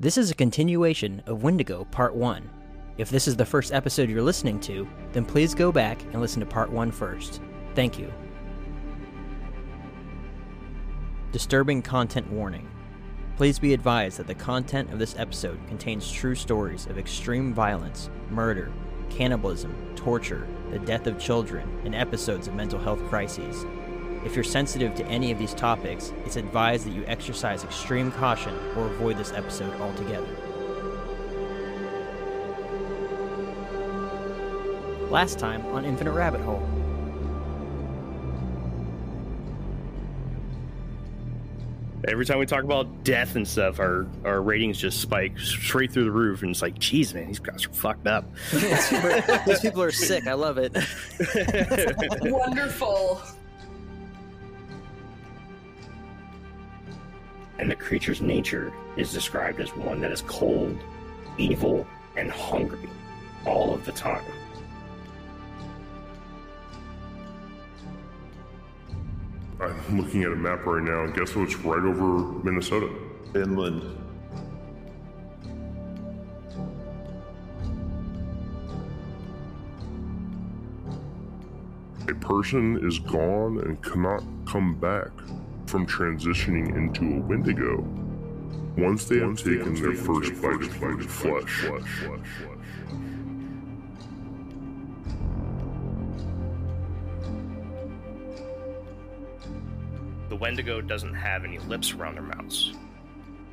This is a continuation of Wendigo Part 1. If this is the first episode you're listening to, then please go back and listen to Part 1 first. Thank you. Disturbing content warning. Please be advised that the content of this episode contains true stories of extreme violence, murder, cannibalism, torture, the death of children, and episodes of mental health crises. If you're sensitive to any of these topics, it's advised that you exercise extreme caution or avoid this episode altogether. Last time on Infinite Rabbit Hole. Every time we talk about death and stuff, our, our ratings just spike straight through the roof, and it's like, geez, man, these guys are fucked up. these, people are, these people are sick. I love it. Wonderful. And the creature's nature is described as one that is cold, evil, and hungry all of the time. I'm looking at a map right now, and guess what's right over Minnesota? Finland. A person is gone and cannot come back from transitioning into a Wendigo once they have taken their first bite of human flesh. the Wendigo doesn't have any lips around their mouths.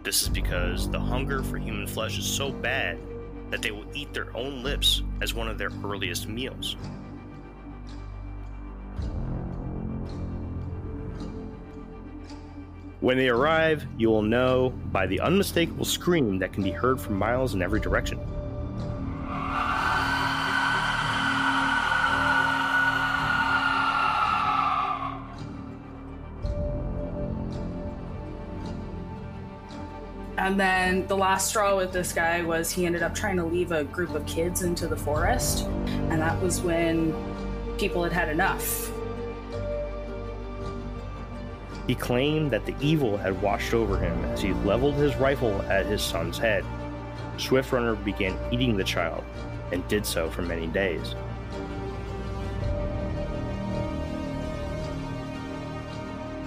This is because the hunger for human flesh is so bad that they will eat their own lips as one of their earliest meals. When they arrive, you will know by the unmistakable scream that can be heard from miles in every direction. And then the last straw with this guy was he ended up trying to leave a group of kids into the forest. And that was when people had had enough. He claimed that the evil had washed over him as he leveled his rifle at his son's head. Swift Runner began eating the child and did so for many days.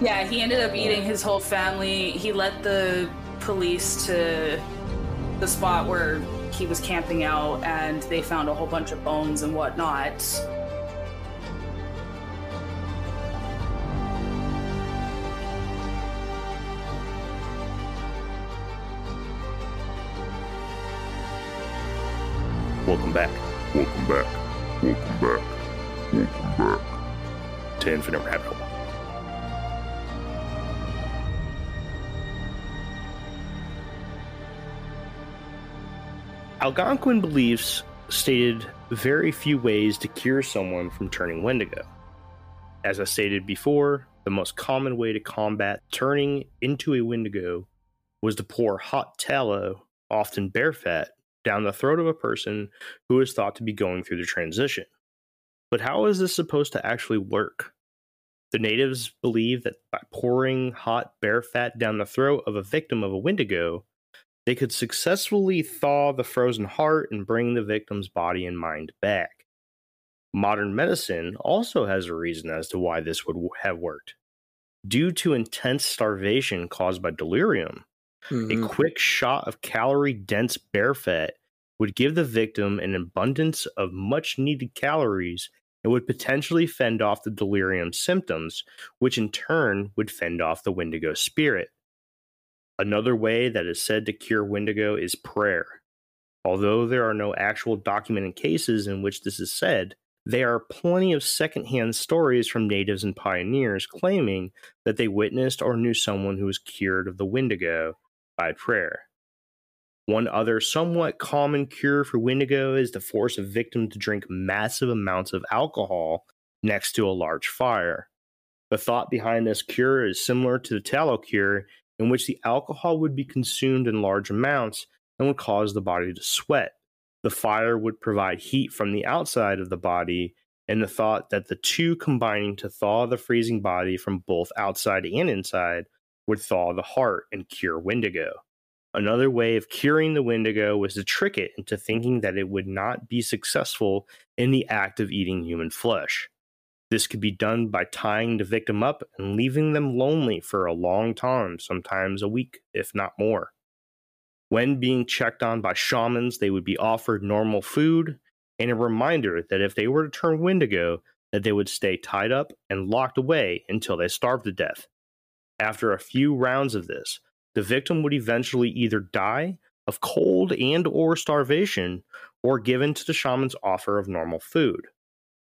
Yeah, he ended up eating his whole family. He led the police to the spot where he was camping out and they found a whole bunch of bones and whatnot. Infinite Rabbit Hole. Algonquin beliefs stated very few ways to cure someone from turning Wendigo. As I stated before, the most common way to combat turning into a Wendigo was to pour hot tallow, often bear fat, down the throat of a person who is thought to be going through the transition. But how is this supposed to actually work? The natives believe that by pouring hot bear fat down the throat of a victim of a Wendigo, they could successfully thaw the frozen heart and bring the victim's body and mind back. Modern medicine also has a reason as to why this would have worked. Due to intense starvation caused by delirium, Mhm. a quick shot of calorie dense bear fat would give the victim an abundance of much needed calories and would potentially fend off the delirium symptoms, which in turn would fend off the Wendigo spirit. Another way that is said to cure Wendigo is prayer. Although there are no actual documented cases in which this is said, there are plenty of secondhand stories from natives and pioneers claiming that they witnessed or knew someone who was cured of the Wendigo by prayer. One other somewhat common cure for Wendigo is to force a victim to drink massive amounts of alcohol next to a large fire. The thought behind this cure is similar to the tallow cure, in which the alcohol would be consumed in large amounts and would cause the body to sweat. The fire would provide heat from the outside of the body, and the thought that the two combining to thaw the freezing body from both outside and inside would thaw the heart and cure Wendigo. Another way of curing the Wendigo was to trick it into thinking that it would not be successful in the act of eating human flesh. This could be done by tying the victim up and leaving them lonely for a long time, sometimes a week, if not more. When being checked on by shamans, they would be offered normal food and a reminder that if they were to turn Wendigo, that they would stay tied up and locked away until they starved to death. After a few rounds of this, the victim would eventually either die of cold and or starvation or given to the shaman's offer of normal food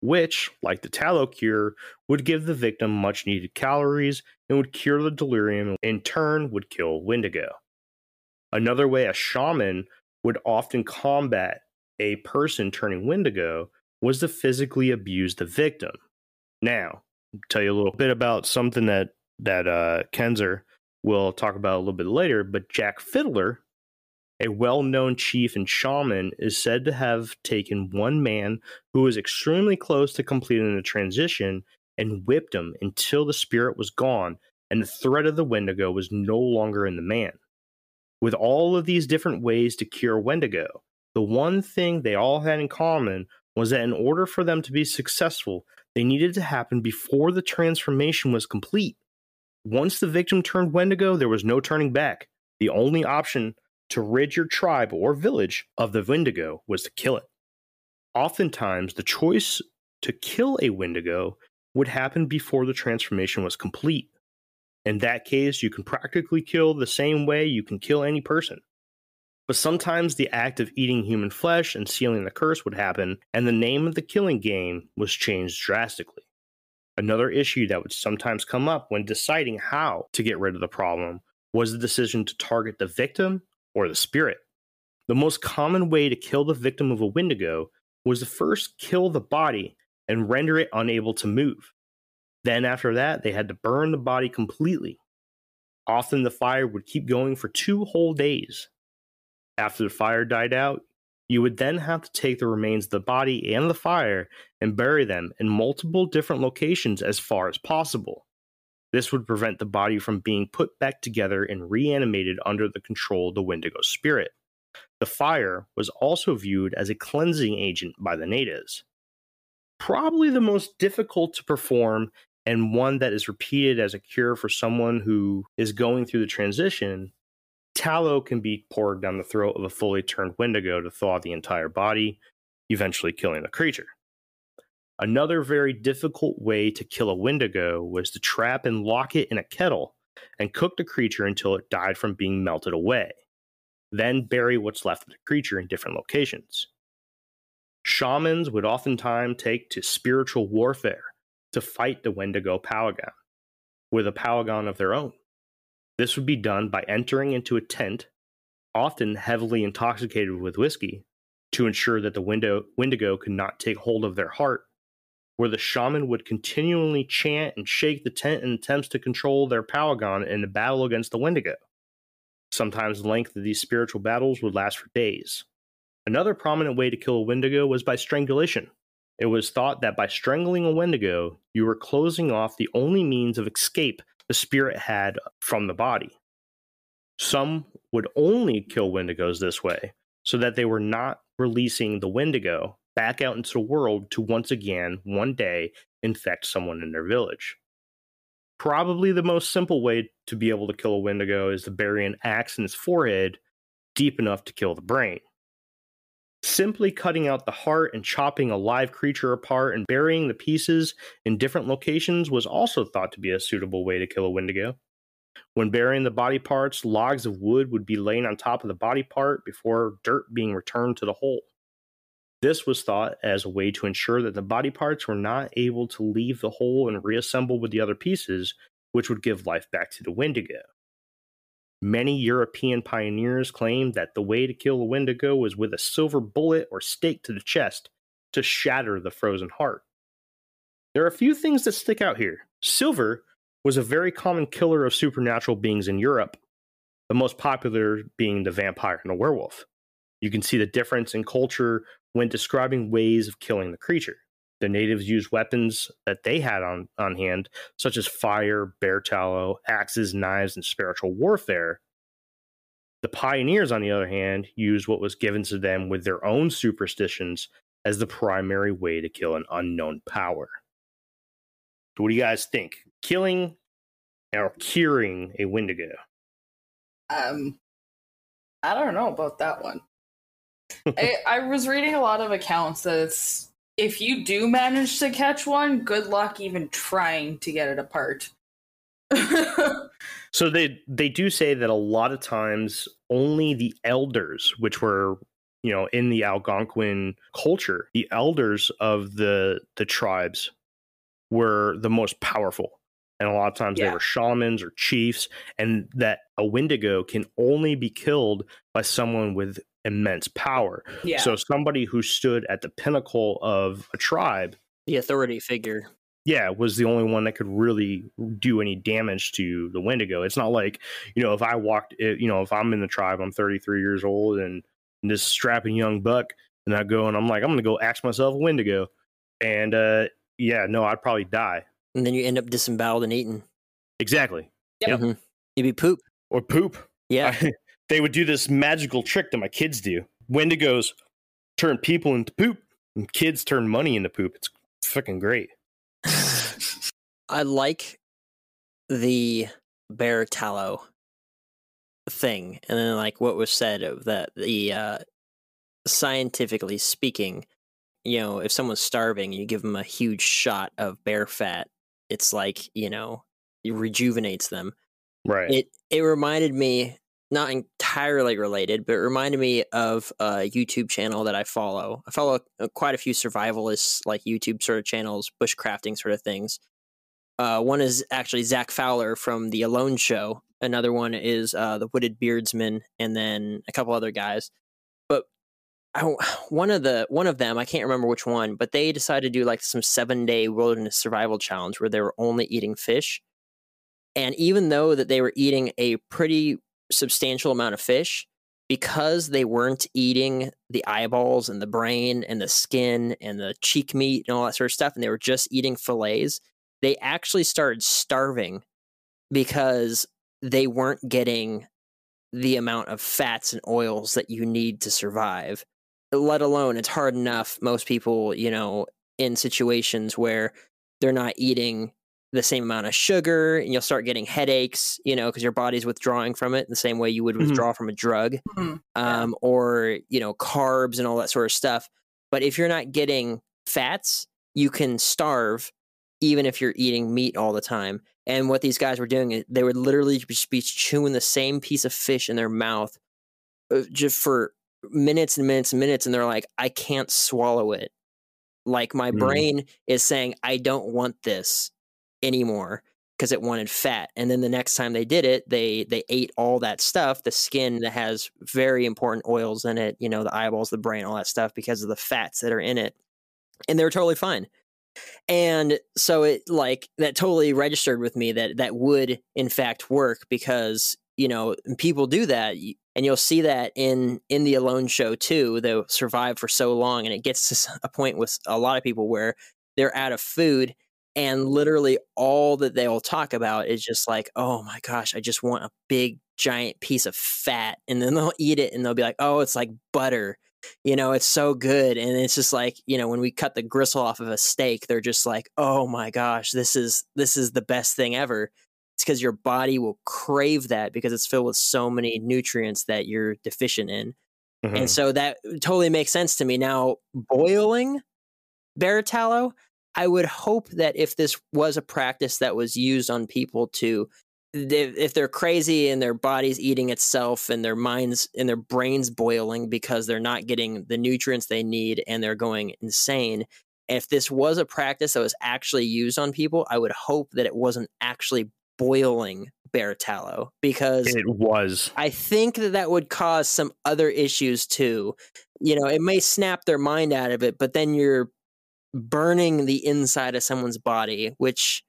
which like the tallow cure would give the victim much needed calories and would cure the delirium and in turn would kill wendigo. Another way a shaman would often combat a person turning wendigo was to physically abuse the victim. Now I'll tell you a little bit about something that that uh kenzer we'll talk about a little bit later, but Jack Fiddler, a well known chief and shaman, is said to have taken one man who was extremely close to completing the transition and whipped him until the spirit was gone and the threat of the Wendigo was no longer in the man. With all of these different ways to cure Wendigo, the one thing they all had in common was that in order for them to be successful, they needed to happen before the transformation was complete. Once the victim turned Wendigo, there was no turning back. The only option to rid your tribe or village of the Wendigo was to kill it. Oftentimes, the choice to kill a Wendigo would happen before the transformation was complete. In that case, you can practically kill the same way you can kill any person. But sometimes the act of eating human flesh and sealing the curse would happen, and the name of the killing game was changed drastically. Another issue that would sometimes come up when deciding how to get rid of the problem was the decision to target the victim or the spirit. The most common way to kill the victim of a Wendigo was to first kill the body and render it unable to move. Then, after that, they had to burn the body completely. Often the fire would keep going for two whole days. After the fire died out, you would then have to take the remains of the body and the fire and bury them in multiple different locations as far as possible. This would prevent the body from being put back together and reanimated under the control of the Wendigo spirit. The fire was also viewed as a cleansing agent by the natives. Probably the most difficult to perform and one that is repeated as a cure for someone who is going through the transition Tallow can be poured down the throat of a fully turned Wendigo to thaw the entire body, eventually killing the creature. Another very difficult way to kill a Wendigo was to trap and lock it in a kettle and cook the creature until it died from being melted away. Then bury what's left of the creature in different locations. Shamans would oftentimes take to spiritual warfare to fight the Wendigo Powaggon with a Powaggon of their own. This would be done by entering into a tent, often heavily intoxicated with whiskey, to ensure that the window, Wendigo could not take hold of their heart, where the shaman would continually chant and shake the tent in attempts to control their Powaggon in a battle against the Wendigo. Sometimes the length of these spiritual battles would last for days. Another prominent way to kill a Wendigo was by strangulation. It was thought that by strangling a Wendigo, you were closing off the only means of escape the spirit had from the body. Some would only kill wendigos this way so that they were not releasing the wendigo back out into the world to once again, one day, infect someone in their village. Probably the most simple way to be able to kill a wendigo is to bury an axe in its forehead deep enough to kill the brain. Simply cutting out the heart and chopping a live creature apart and burying the pieces in different locations was also thought to be a suitable way to kill a wendigo. When burying the body parts, logs of wood would be laid on top of the body part before dirt being returned to the hole. This was thought as a way to ensure that the body parts were not able to leave the hole and reassemble with the other pieces, which would give life back to the wendigo. Many European pioneers claimed that the way to kill a wendigo was with a silver bullet or stake to the chest to shatter the frozen heart. There are a few things that stick out here. Silver was a very common killer of supernatural beings in Europe, the most popular being the vampire and the werewolf. You can see the difference in culture when describing ways of killing the creature. The natives used weapons that they had on, on hand, such as fire, bear tallow, axes, knives, and spiritual warfare. The pioneers, on the other hand, used what was given to them with their own superstitions as the primary way to kill an unknown power. So what do you guys think? Killing or curing a Wendigo? Um, I don't know about that one. I, I was reading a lot of accounts that it's if you do manage to catch one, good luck even trying to get it apart. So they they do say that a lot of times only the elders, which were you know in the Algonquin culture, the elders of the the tribes were the most powerful. And a lot of times they were shamans or chiefs, and that a Wendigo can only be killed by someone with immense power. yeah. So somebody who stood at the pinnacle of a tribe The authority figure. yeah, was the only one that could really do any damage to the Wendigo. It's not like, you know, if I walked, eh, you know, if I'm in the tribe, I'm 33 years old and this strapping young buck, and I go and I'm like, I'm going to go axe myself a Wendigo. And uh, yeah, no, I'd probably die. And then you end up disemboweled and eaten. Exactly. Yep. Mhm. You'd be poop. Or poop. Yeah. I- they would do this magical trick that my kids do. Wendigos turn people into poop, and kids turn money into poop. It's fucking great. I like the bear tallow thing, and then like what was said of that the uh, scientifically speaking, you know, if someone's starving, you give them a huge shot of bear fat. It's like you know, it rejuvenates them. Right. It it reminded me not entirely related, but reminded me of a YouTube channel that I follow. I follow uh, quite a few survivalists, like YouTube sort of channels, bushcrafting sort of things. Uh, one is actually Zach Fowler from the Alone Show. Another one is uh, the Wooded Beardsman, and then a couple other guys. But I, one of the one of them, I can't remember which one, but they decided to do like some seven day wilderness survival challenge where they were only eating fish. And even though that they were eating a pretty substantial amount of fish, because they weren't eating the eyeballs and the brain and the skin and the cheek meat and all that sort of stuff, and they were just eating fillets, they actually started starving because they weren't getting the amount of fats and oils that you need to survive. Let alone, it's hard enough, most people, you know, in situations where they're not eating the same amount of sugar and you'll start getting headaches, you know, because your body's withdrawing from it the same way you would Mhm. withdraw from a drug, Mhm. Um, or, you know, carbs and all that sort of stuff. But if you're not getting fats, you can starve even if you're eating meat all the time. And what these guys were doing, is they would literally just be chewing the same piece of fish in their mouth uh, just for minutes and minutes and minutes. And they're like, I can't swallow it. Like my Mm. brain is saying, I don't want this anymore because it wanted fat. And then the next time they did it, they they ate all that stuff, the skin that has very important oils in it, you know, the eyeballs, the brain, all that stuff because of the fats that are in it. And they were totally fine. And so it like that totally registered with me that that would in fact work because you know people do that and you'll see that in in the alone show too they'll survive for so long and it gets to a point with a lot of people where they're out of food and literally all that they'll talk about is just like oh my gosh i just want a big giant piece of fat and then they'll eat it and they'll be like oh it's like butter you know it's so good and it's just like you know when we cut the gristle off of a steak they're just like oh my gosh this is this is the best thing ever it's because your body will crave that because it's filled with so many nutrients that you're deficient in Mhm. and so that totally makes sense to me now boiling bear tallow i would hope that if this was a practice that was used on people to if they're crazy and their body's eating itself and their minds and their brains boiling because they're not getting the nutrients they need and they're going insane if this was a practice that was actually used on people i would hope that it wasn't actually boiling bear tallow because it was. I think that that would cause some other issues too. You know, it may snap their mind out of it, but then you're burning the inside of someone's body, which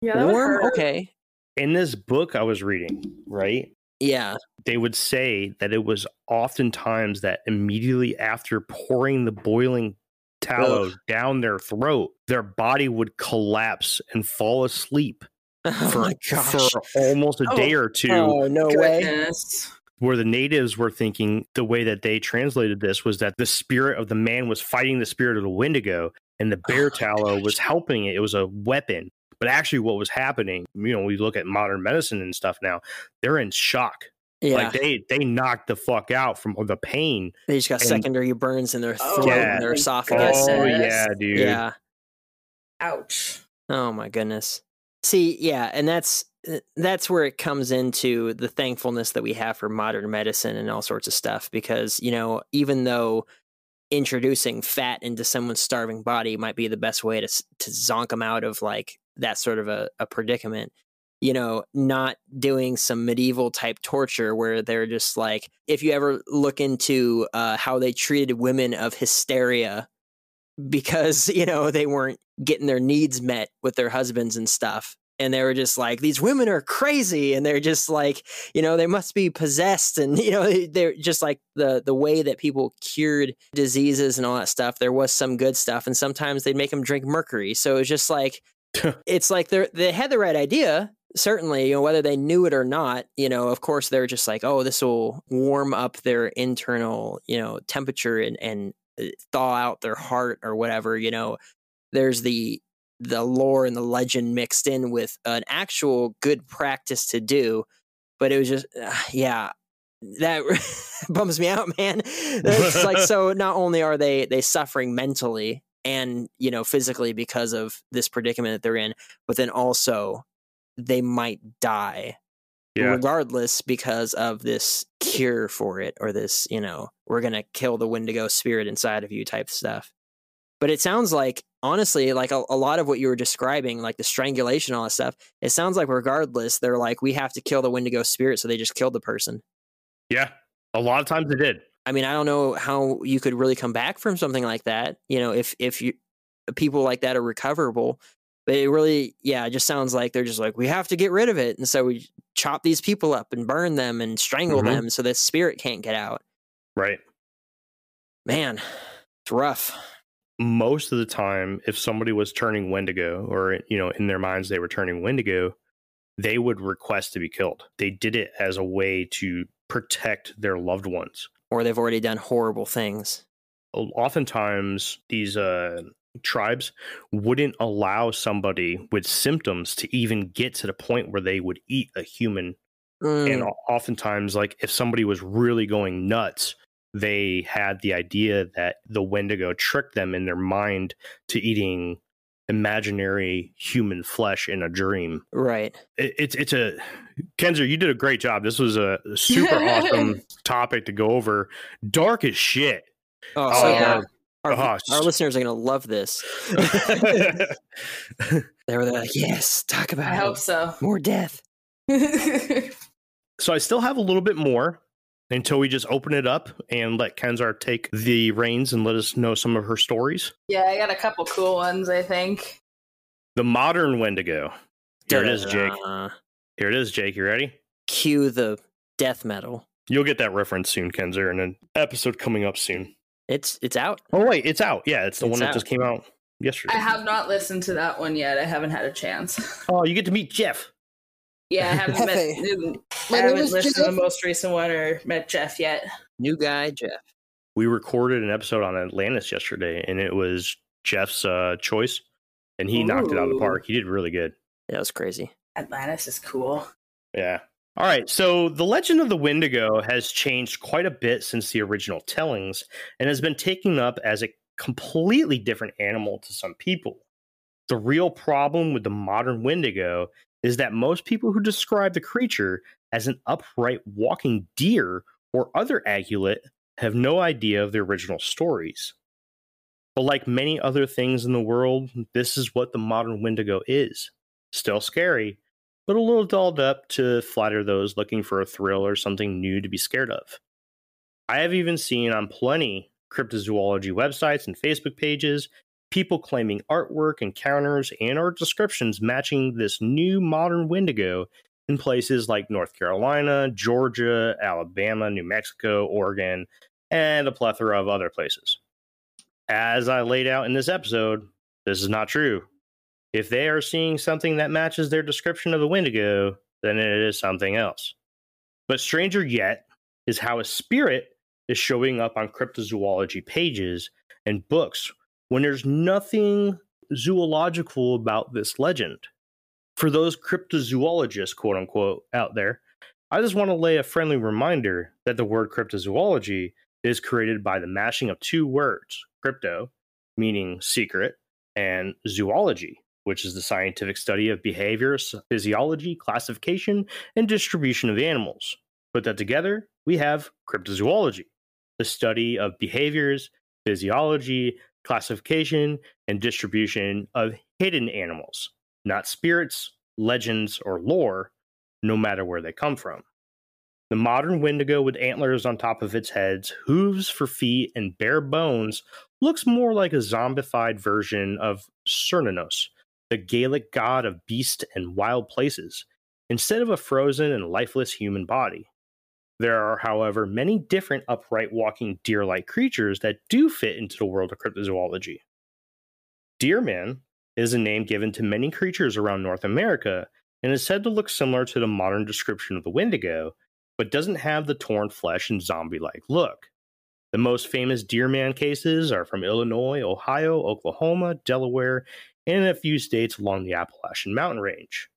Yeah, warm, okay, In this book I was reading, right? yeah, they would say that it was oftentimes that immediately after pouring the boiling tallow Ugh. down their throat, their body would collapse and fall asleep oh for, for almost a Oh. day or two. oh no way, Goodness. Where the natives were thinking the way that they translated this was that the spirit of the man was fighting the spirit of the Wendigo, and the bear Oh, tallow was helping it. It was a weapon. But actually, what was happening, you know, we look at modern medicine and stuff now, they're in shock. Yeah, Like they they knocked the fuck out from the pain. they just got and- secondary burns in their Oh, throat Yeah. and their esophagus. Oh goodness. yeah, dude. yeah. Ouch. Oh my goodness. See, yeah, and that's that's where it comes into the thankfulness that we have for modern medicine and all sorts of stuff because, you know, even though introducing fat into someone's starving body might be the best way to to zonk them out of like that sort of a, a predicament, you know, not doing some medieval type torture where they're just like if you ever look into uh, how they treated women of hysteria because you know they weren't getting their needs met with their husbands and stuff and they were just like these women are crazy and they're just like you know they must be possessed and you know they- they're just like the the way that people cured diseases and all that stuff there was some good stuff and sometimes they'd make them drink mercury. So it's just like it's like they they had the right idea certainly you know whether they knew it or not you know of course they're just like oh this will warm up their internal you know temperature and and uh, thaw out their heart or whatever you know? There's the the lore and the legend mixed in with an actual good practice to do but it was just uh, yeah that bums me out man it's like so not only are they they suffering mentally and you know physically because of this predicament that they're in but then also they might die Yeah. regardless because of this cure for it or this you know we're gonna kill the wendigo spirit inside of you type stuff but it sounds like honestly like a, a lot of what you were describing like the strangulation all that stuff it sounds like regardless they're like we have to kill the wendigo spirit so they just killed the person Yeah. A lot of times they did. I mean, I don't know how you could really come back from something like that. You know, if if you people like that are recoverable, but it really, yeah, it just sounds like they're just like we have to get rid of it, and so we chop these people up and burn them and strangle Mhm. them so the spirit can't get out. Right. Man, it's rough. Most of the time, if somebody was turning Wendigo, or you know, in their minds they were turning Wendigo, they would request to be killed. They did it as a way to protect their loved ones. Or they've already done horrible things. Oftentimes, these uh, tribes wouldn't allow somebody with symptoms to even get to the point where they would eat a human. And Mm, o- oftentimes, like if somebody was really going nuts, they had the idea that the Wendigo tricked them in their mind to eating imaginary human flesh in a dream. right. It, it's it's a Kenzer, you did a great job. This was a super awesome topic to go over. Dark as shit. Oh, Oh, so yeah. our, Oh, our listeners are gonna love this. they were like, "Yes, talk about I it. hope so. more death." so I still have a little bit more until we just open it up and let Kenzar take the reins and let us know some of her stories. yeah, I got a couple cool ones, I think. The modern Wendigo. Here it is, Jake. Here it is, Jake. You ready? Cue the death metal. You'll get that reference soon, Kenzer, in an episode coming up soon. It's it's out. Oh wait, it's out. Yeah, it's the It's one that out. just came out yesterday. I have not listened to that one yet. I haven't had a chance. Oh, you get to meet Jeff. Yeah, I haven't met. Hefe. I haven't listened to the most recent one or met Jeff yet. New guy, Jeff. We recorded an episode on Atlantis yesterday, and it was Jeff's uh, choice, and he knocked it out of the park. He did really good. That was crazy. Atlantis is cool. Yeah. All right. So the legend of the Wendigo has changed quite a bit since the original tellings and has been taken up as a completely different animal to some people. The real problem with the modern Wendigo is that most people who describe the creature as an upright walking deer or other ungulate have no idea of the original stories. But like many other things in the world, this is what the modern Wendigo is. Still scary, but a little dolled up to flatter those looking for a thrill or something new to be scared of. I have even seen on plenty cryptozoology websites and Facebook pages people claiming artwork, encounters, and or descriptions matching this new modern Wendigo in places like North Carolina, Georgia, Alabama, New Mexico, Oregon, and a plethora of other places. As I laid out in this episode, this is not true. If they are seeing something that matches their description of the Wendigo, then it is something else. But stranger yet, is how a spirit is showing up on cryptozoology pages and books when there's nothing zoological about this legend. For those cryptozoologists, quote unquote, out there, I just want to lay a friendly reminder that the word cryptozoology is created by the mashing of two words crypto, meaning secret, and zoology, which is the scientific study of behavior, physiology, classification, and distribution of animals. Put that together, we have cryptozoology, the study of behaviors, physiology, classification, and distribution of hidden animals, not spirits, legends, or lore, no matter where they come from. The modern Wendigo with antlers on top of its heads, hooves for feet, and bare bones looks more like a zombified version of Cernunnos, the Gaelic god of beasts and wild places, instead of a frozen and lifeless human body. There are, however, many different upright walking deer like creatures that do fit into the world of cryptozoology. Deerman is a name given to many creatures around North America and is said to look similar to the modern description of the Wendigo, but doesn't have the torn flesh and zombie like look. The most famous Deerman cases are from Illinois, Ohio, Oklahoma, Delaware, and a few states along the Appalachian mountain range.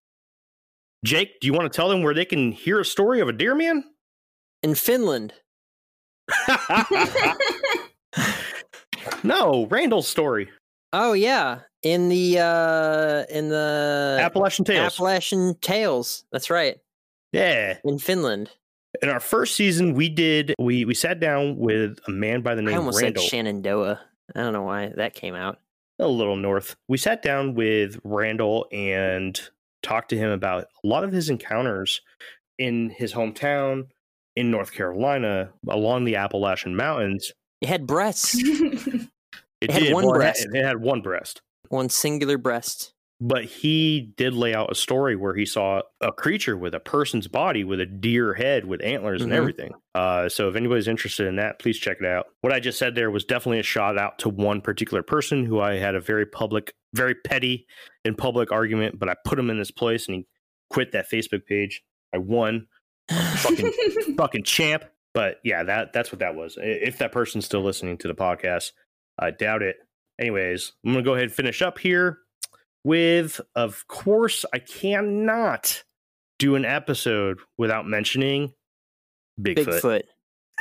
Jake, do you want to tell them where they can hear a story of a Deerman? In Finland. no, Randall's story. Oh yeah, in the uh in the Appalachian Tales. Appalachian Tales. That's right. Yeah. In Finland. In our first season, we did we we sat down with a man by the name I almost Randall. said Shenandoah. I don't know why that came out. a little north. We sat down with Randall and talked to him about a lot of his encounters in his hometown in North Carolina along the Appalachian Mountains. It had breasts. It, It had did. one Well, it had- breast. It had one breast. One singular breast. But he did lay out a story where he saw a creature with a person's body with a deer head with antlers Mhm. and everything. Uh, so if anybody's interested in that, please check it out. What I just said there was definitely a shout out to one particular person who I had a very public, very petty and public argument, but I put him in his place and he quit that Facebook page. I won. Fucking fucking champ. But yeah, that that's what that was. If that person's still listening to the podcast, I doubt it. Anyways, I'm gonna go ahead and finish up here with, of course, I cannot do an episode without mentioning Bigfoot.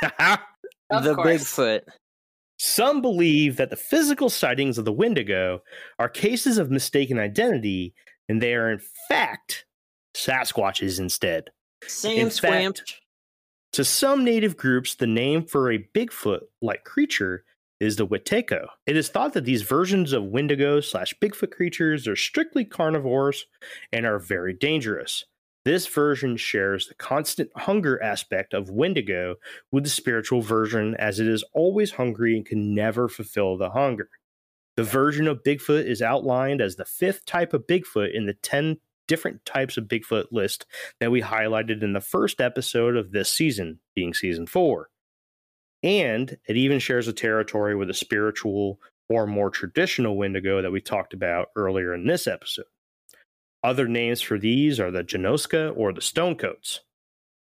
Bigfoot. The course. Bigfoot. Some believe that the physical sightings of the Wendigo are cases of mistaken identity, and they are in fact Sasquatches instead. Sam fact, To some native groups, the name for a Bigfoot like creature is the Weteko. It is thought that these versions of Wendigo slash Bigfoot creatures are strictly carnivores and are very dangerous. This version shares the constant hunger aspect of Wendigo with the spiritual version, as it is always hungry and can never fulfill the hunger. The version of Bigfoot is outlined as the fifth type of Bigfoot in the 10 different types of Bigfoot list that we highlighted in the first episode of this season, being season four. And it even shares a territory with a spiritual or more traditional Wendigo that we talked about earlier in this episode. Other names for these are the Genoskwa or the Stonecoats.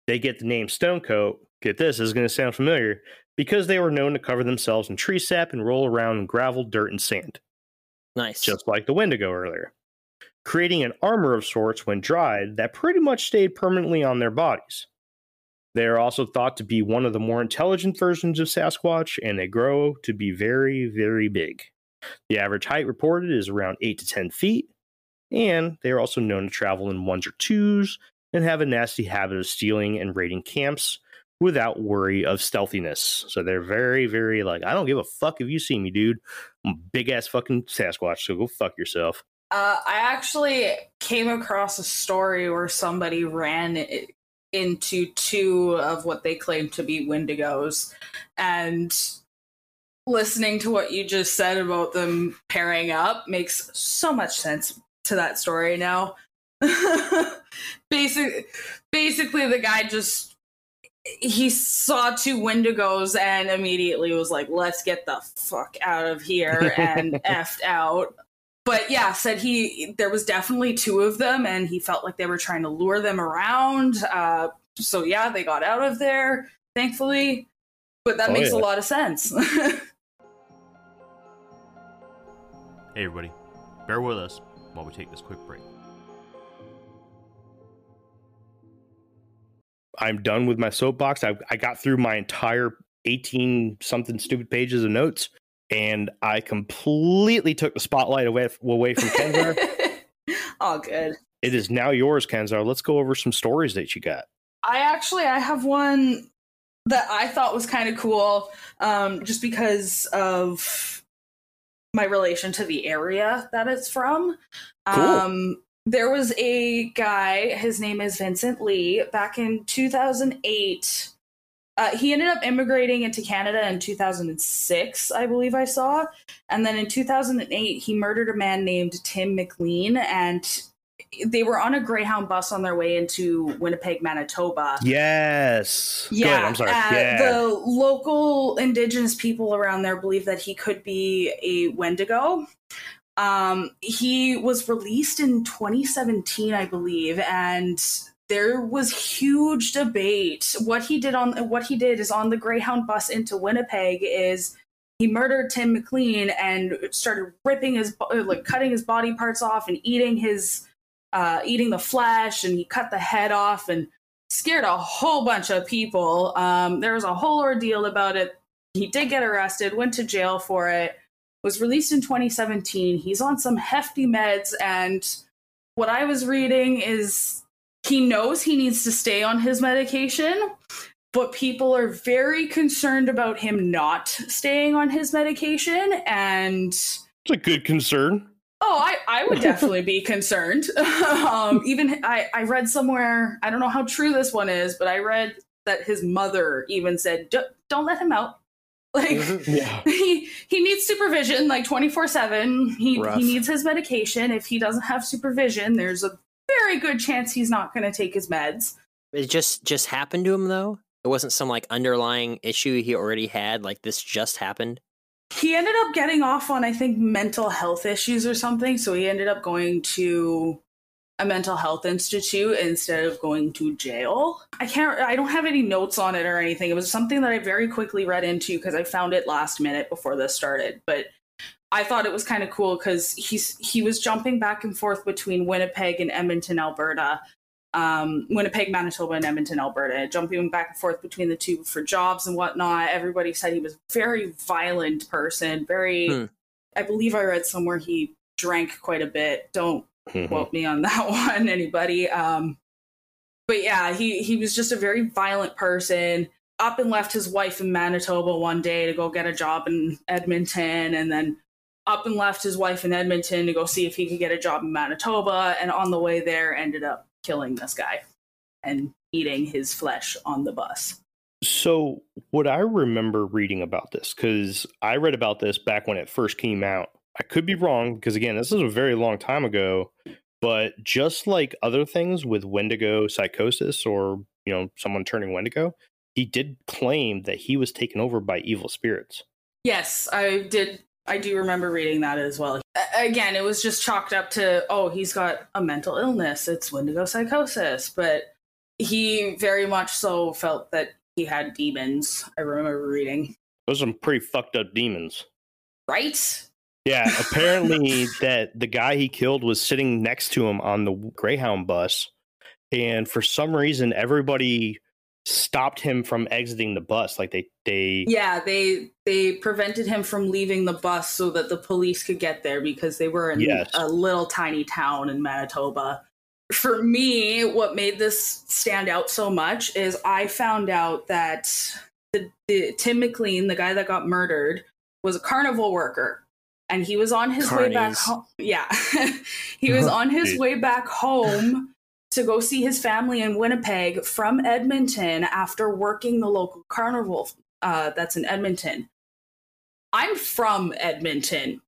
They get the name Stonecoat, get this, this is going to sound familiar, because they were known to cover themselves in tree sap and roll around in gravel, dirt, and sand Nice. just like the Wendigo earlier, creating an armor of sorts when dried that pretty much stayed permanently on their bodies. They are also thought to be one of the more intelligent versions of Sasquatch, and they grow to be very, very big. The average height reported is around 8 to 10 feet, and they are also known to travel in ones or twos and have a nasty habit of stealing and raiding camps without worry of stealthiness. So they're very, very like, I don't give a fuck if you see me, dude. I'm a big ass fucking Sasquatch, so go fuck yourself. Uh, I actually came across a story where somebody ran into two of what they claim to be Wendigos, and listening to what you just said about them pairing up makes so much sense to that story now. Basic, basically, the guy just he saw two Wendigos and immediately was like, "Let's get the fuck out of here," and effed out but yeah said he there was definitely two of them and he felt like they were trying to lure them around uh, so yeah they got out of there thankfully. But that Oh, makes yeah. a lot of sense. Hey, everybody, bear with us while we take this quick break. I'm done with my soapbox. I, I got through my entire 18 something stupid pages of notes, and I completely took the spotlight away, away from Kenzar. All good. it is now yours, Kenzar. Let's go over some stories that you got. I actually I have one that I thought was kind of cool, um, just because of my relation to the area that it's from. Cool. Um, there was a guy, his name is Vincent Lee, back in 2008. Uh, he ended up immigrating into Canada in 2006, I believe I saw. And then in 2008, he murdered a man named Tim McLean, and they were on a Greyhound bus on their way into Winnipeg, Manitoba. Yes. Yeah, ahead, I'm sorry. uh, yeah. the local indigenous people around there believe that he could be a Wendigo. Um, he was released in 2017, I believe, and there was huge debate. What he did on what he did is on the Greyhound bus into Winnipeg is he murdered Tim McLean and started ripping his like cutting his body parts off and eating his uh, eating the flesh, and he cut the head off and scared a whole bunch of people. Um, there was a whole ordeal about it. He did get arrested, went to jail for it, was released in 2017. He's on some hefty meds, and what I was reading is he knows he needs to stay on his medication, but people are very concerned about him not staying on his medication. And It's a good concern. Oh, I, I would definitely be concerned. um, even I, I read somewhere, I don't know how true this one is, but I read that his mother even said, "D- "Don't let him out." Like Yeah. he he needs supervision, like twenty four seven. He Rough. he needs his medication. If he doesn't have supervision, there's a very good chance he's not going to take his meds. It just just happened to him though. It wasn't some like underlying issue he already had. Like this just happened. he ended up getting off on i think mental health issues or something so he ended up going to a mental health institute instead of going to jail i can't i don't have any notes on it or anything it was something that i very quickly read into because i found it last minute before this started but i thought it was kind of cool because he's he was jumping back and forth between winnipeg and edmonton alberta um, Winnipeg, Manitoba, and Edmonton, Alberta, jumping back and forth between the two for jobs and whatnot. Everybody said he was a very violent person. Very, Hmm. I believe I read somewhere he drank quite a bit. Don't Mhm. quote me on that one, anybody. Um, but yeah, he he was just a very violent person. Up and left his wife in Manitoba one day to go get a job in Edmonton, and then up and left his wife in Edmonton to go see if he could get a job in Manitoba. And on the way there, ended up killing this guy and eating his flesh on the bus. So, what I remember reading about this, because I read about this back when it first came out. I could be wrong, because again, this is a very long time ago. But just like other things with Wendigo psychosis or, you know, someone turning Wendigo, he did claim that he was taken over by evil spirits. Yes, I did. I do remember reading that as well. Again, it was just chalked up to, oh, he's got a mental illness. It's Wendigo psychosis. But he very much so felt that he had demons. I remember reading. Those are some pretty fucked up demons. Right? Yeah, apparently that the guy he killed was sitting next to him on the Greyhound bus, and for some reason, everybody stopped him from exiting the bus. Like they, they, Yeah, they they prevented him from leaving the bus so that the police could get there because they were in Yes. a little tiny town in Manitoba. For me, what made this stand out so much is I found out that the, the Tim McLean, the guy that got murdered, was a carnival worker. And he was on his way back home. Yeah. he was on his way back home to go see his family in Winnipeg from Edmonton after working the local carnival uh, that's in Edmonton. I'm from Edmonton.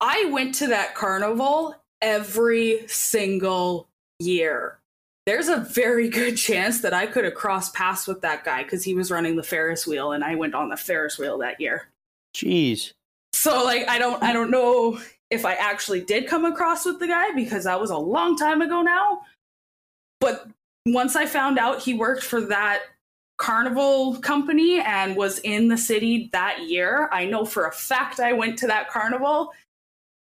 I went to that carnival every single year. There's a very good chance that I could have crossed paths with that guy because he was running the Ferris wheel and I went on the Ferris wheel that year. jeez, So like I don't I don't know if I actually did come across with the guy because that was a long time ago now. But once I found out he worked for that carnival company and was in the city that year, I know for a fact I went to that carnival.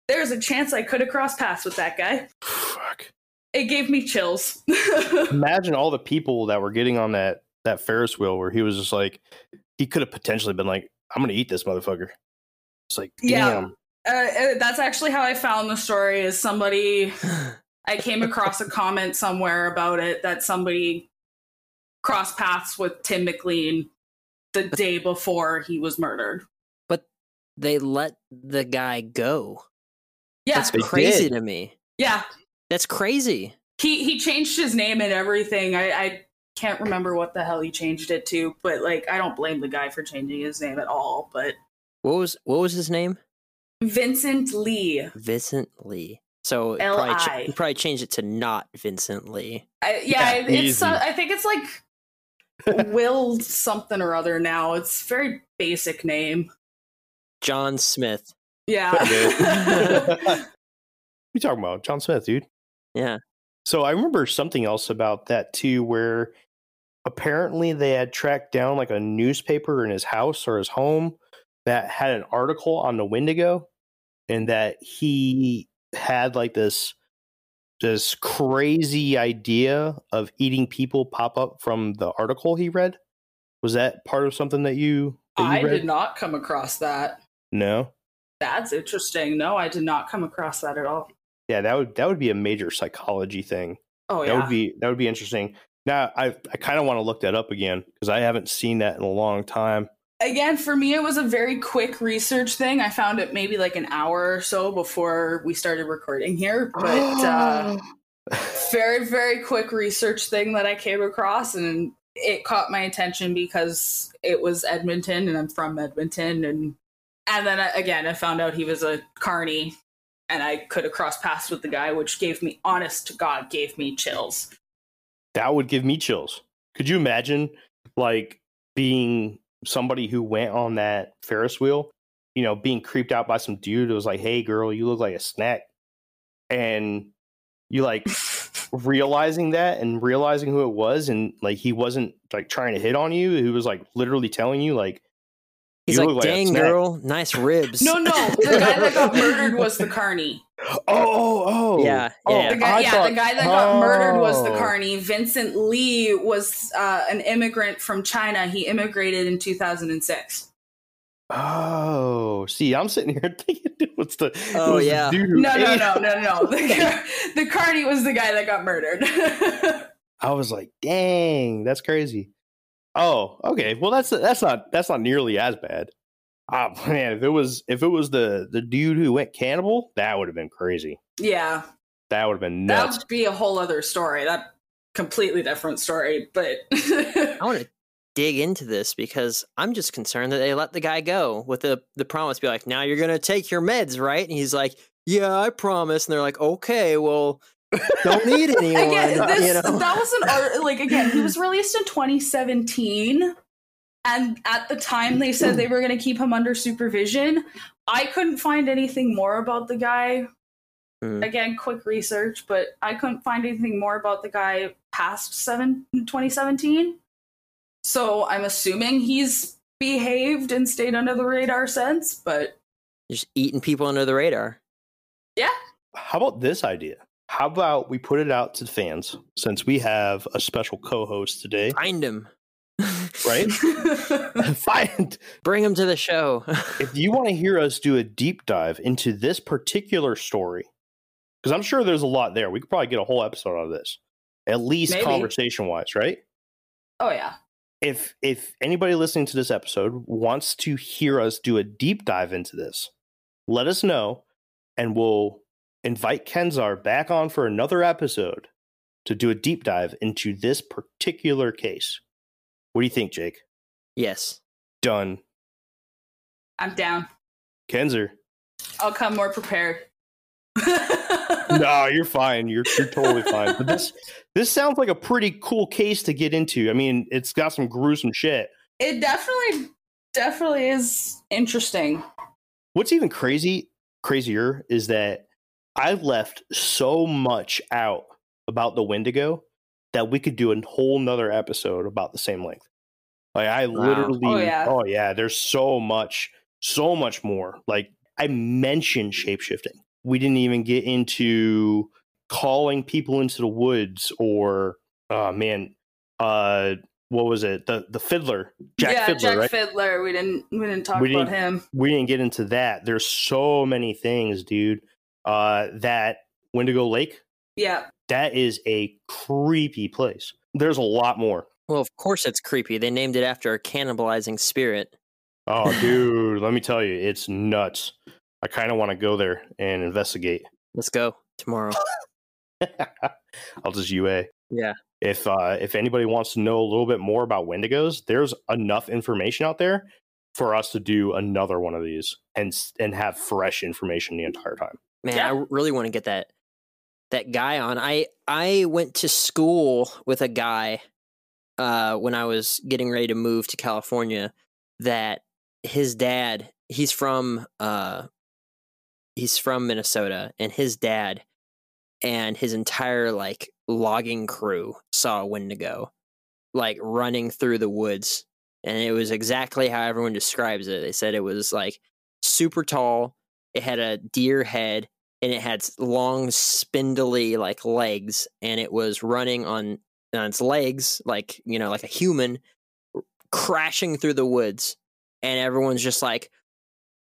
There's a chance I could have crossed paths with that guy. Fuck. It gave me chills. Imagine all the people that were getting on that that Ferris wheel where he was just like, he could have potentially been like, I'm gonna eat this motherfucker. It's like, damn. uh, uh, that's actually how I found the story. Is somebody I came across a comment somewhere about it that somebody crossed paths with Tim McLean the day before he was murdered. But they let the guy go. Yeah, That's crazy did. to me. yeah. That's crazy. He he changed his name and everything. I, I can't remember what the hell he changed it to, but like I don't blame the guy for changing his name at all. But What was what was his name? Vincent Li. Vincent Li. So it probably, ch- he probably changed it to not Vincent Li. I, yeah, Yeah, it's. Uh. I think it's like Will something or other now. It's a very basic name. John Smith. Yeah. you talking about John Smith, dude? Yeah. So I remember something else about that too, where apparently they had tracked down like a newspaper in his house or his home that had an article on the Wendigo, and that he had like this this crazy idea of eating people pop up from the article he read. Was that part of something that you that you I read? did not come across that. No. That's interesting. No, I did not come across that at all. Yeah, that would that would be a major psychology thing. Oh yeah. that would be that would be interesting. Now I I kind of want to look that up again because I haven't seen that in a long time. Again, for me, it was a very quick research thing. I found it maybe like an hour or so before we started recording here, but uh, very, very quick research thing that I came across, and it caught my attention because it was Edmonton, and I'm from Edmonton, and and then I, again, I found out he was a carny, and I could have crossed paths with the guy, which gave me, honest to God, gave me chills. that would give me chills. Could you imagine like being somebody who went on that Ferris wheel, you know, being creeped out by some dude who was like, "Hey girl, you look like a snack." And you like realizing that and realizing who it was and like he wasn't like trying to hit on you, he was like literally telling you like He's You like, look like dang girl, nice ribs. No, no, the guy that got murdered was the carny. Oh, oh, oh. Yeah, Oh, yeah. The guy, I yeah, thought- the guy that got murdered was the Oh. carny. Vincent Li was uh, an immigrant from China. He immigrated in 2006. Oh, see, I'm sitting here thinking it was the, it Oh, was the yeah. dude who No, no, no, no, no. The, car- the carny was the guy that got murdered. I was like, dang, that's crazy. Oh, okay. Well, that's that's not that's not nearly as bad. Ah, man, if it was if it was the the dude who went cannibal, that would have been crazy. yeah, That would have been nuts. That would be a whole other story. That completely different story. But I want to dig into this because I'm just concerned that they let the guy go with the the promise, be like, now you're gonna take your meds, right? And he's like, yeah, I promise. And they're like, okay, well, don't need anyone. again, this you know? that was an art. Like again, he was released in 2017, and at the time they said they were going to keep him under supervision. I couldn't find anything more about the guy. Hmm. Again, quick research, but I couldn't find anything more about the guy past seven 2017. So I'm assuming he's behaved and stayed under the radar since. But just eating people under the radar. Yeah. How about this idea? How about we put it out to the fans since we have a special co-host today, Find him. right? Find Bring him to the show. if you want to hear us do a deep dive into this particular story, because I'm sure there's a lot there, we could probably get a whole episode out of this, at least Maybe. conversation wise, right? oh yeah, If if anybody listening to this episode wants to hear us do a deep dive into this, let us know, and we'll invite Kenzar back on for another episode to do a deep dive into this particular case. What do you think, Jake? yes. Done. I'm down. Kenzer. I'll come more prepared. no, you're fine. You're you're totally fine. But this this sounds like a pretty cool case to get into. I mean, it's got some gruesome shit. It definitely, definitely is interesting. What's even crazy crazier is that I left so much out about the Wendigo that we could do a whole nother episode about the same length. Like I Wow. literally Oh, yeah. oh yeah, there's so much, so much more. Like I mentioned shapeshifting. We didn't even get into calling people into the woods or oh man, uh what was it? The the fiddler. Jack Fiddler. yeah, Fiddler, Jack right? Fiddler. We didn't we didn't talk We about didn't- him. we didn't get into that. There's so many things, dude. Uh that Wendigo Lake, Yeah. that is a creepy place. There's a lot more. Well, of course it's creepy. They named it after a cannibalizing spirit. Oh, dude, let me tell you, it's nuts. I kind of want to go there and investigate. Let's go tomorrow. I'll just UA. Yeah. If uh, if anybody wants to know a little bit more about Wendigos, there's enough information out there for us to do another one of these and and have fresh information the entire time. Man, Yeah. I really want to get that that guy on. I I went to school with a guy uh when I was getting ready to move to California that his dad, he's from uh he's from Minnesota and his dad and his entire like logging crew saw a Wendigo like running through the woods and it was exactly how everyone describes it. They said it was like super tall, it had a deer head and it had long spindly like legs and it was running on on its legs like, you know, like a human crashing through the woods and everyone's just like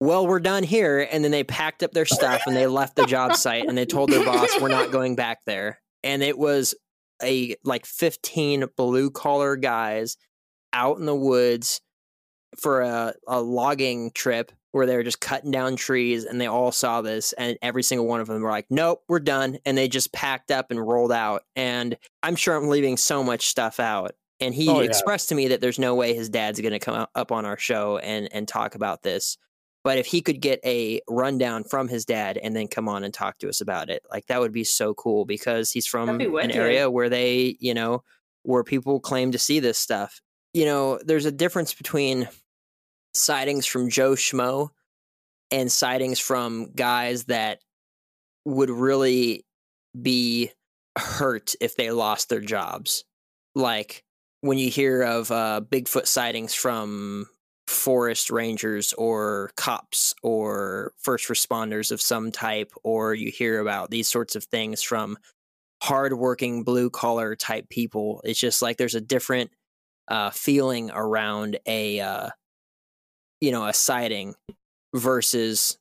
well, we're done here. And then they packed up their stuff and they left the job site and they told their boss, we're not going back there. And it was a like 15 blue collar guys out in the woods for a, a logging trip where they were just cutting down trees and they all saw this and every single one of them were like nope we're done and they just packed up and rolled out and i'm sure i'm leaving so much stuff out and he Oh, yeah. expressed to me that there's no way his dad's going to come up on our show and and talk about this but if he could get a rundown from his dad and then come on and talk to us about it like that would be so cool because he's from be an area where they you know where people claim to see this stuff you know there's a difference between sightings from joe schmo and sightings from guys that would really be hurt if they lost their jobs. Like when you hear of uh, bigfoot sightings from forest rangers or cops or first responders of some type or you hear about these sorts of things from hardworking blue collar type people it's just like there's a different uh, feeling around a uh, you know a sighting versus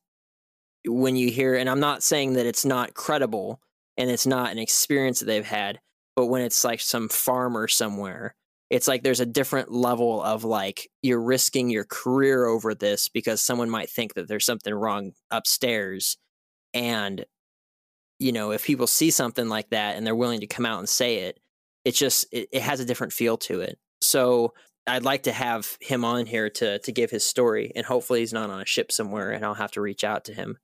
when you hear and i'm not saying that it's not credible and it's not an experience that they've had but when it's like some farmer somewhere it's like there's a different level of like you're risking your career over this because someone might think that there's something wrong upstairs and you know if people see something like that and they're willing to come out and say it it's just it, it has a different feel to it. So i'd like to have him on here to to give his story and hopefully he's not on a ship somewhere and i'll have to reach out to him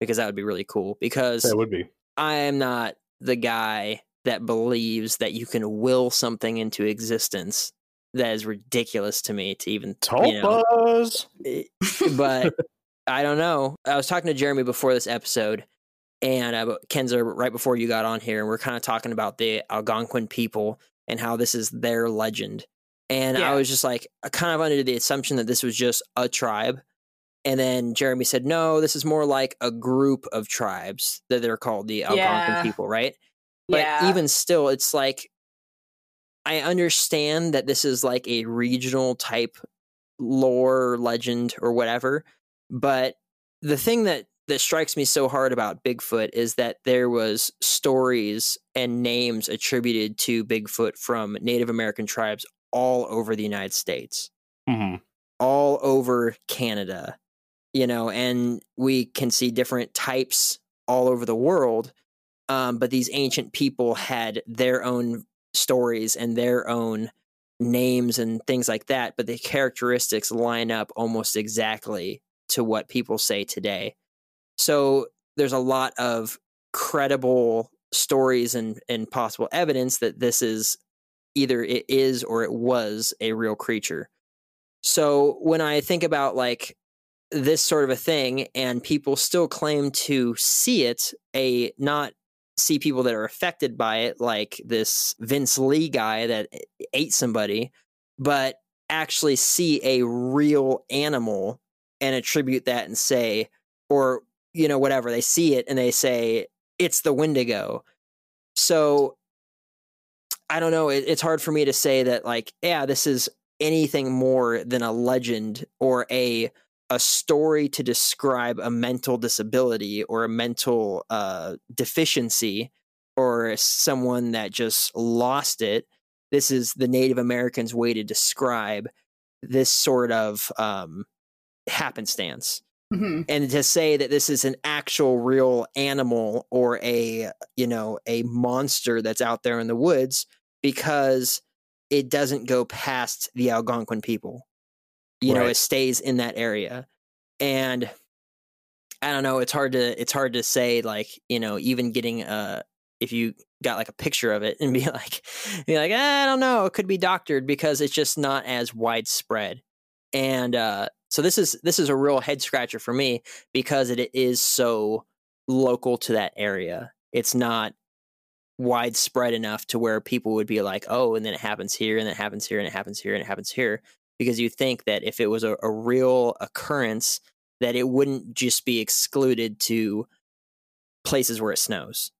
because that would be really cool because That would be. I am not the guy that believes that you can will something into existence. That is ridiculous to me to even you know, it- but I don't know. I was talking to Jeremy before this episode, and uh, Kenza right before you got on here, and we're kind of talking about the Algonquin people and how this is their legend. And I was just like, I kind of under the assumption that this was just a tribe. And then Jeremy said, no, this is more like a group of tribes that they're called the Algonquin Yeah. people, right? But yeah. even still, it's like I understand that this is like a regional type lore, legend, or whatever. But the thing that that strikes me so hard about Bigfoot is that there was stories and names attributed to Bigfoot from Native American tribes all over the United States hmm all over Canada, you know, and we can see different types all over the world. Um, but these ancient people had their own stories and their own names and things like that, but the characteristics line up almost exactly to what people say today. So there's a lot of credible stories and, and possible evidence that this is either it is or it was a real creature. So when I think about like this sort of a thing and people still claim to see it, a not see people that are affected by it, like this Vince Li guy that ate somebody, but actually see a real animal and attribute that and say, or, you know, whatever, they see it and they say, it's the Wendigo. So I don't know. It, it's hard for me to say that, like, yeah, this is anything more than a legend or a a story to describe a mental disability or a mental uh, deficiency or someone that just lost it. This is the Native Americans' way to describe this sort of um, happenstance. Mhm. And to say that this is an actual real animal or a you know a monster that's out there in the woods because it doesn't go past the Algonquin people. You know, it stays in that area. And I don't know, it's hard to it's hard to say like, you know, even getting uh if you got like a picture of it and be like be like, "Ah, I don't know, it could be doctored because it's just not as widespread. And uh so this is this is a real head scratcher for me because it is so local to that area. It's not widespread enough to where people would be like, oh, and then it happens here, and it happens here, and it happens here, and it happens here. Because you think that if it was a, a real occurrence, that it wouldn't just be excluded to places where it snows.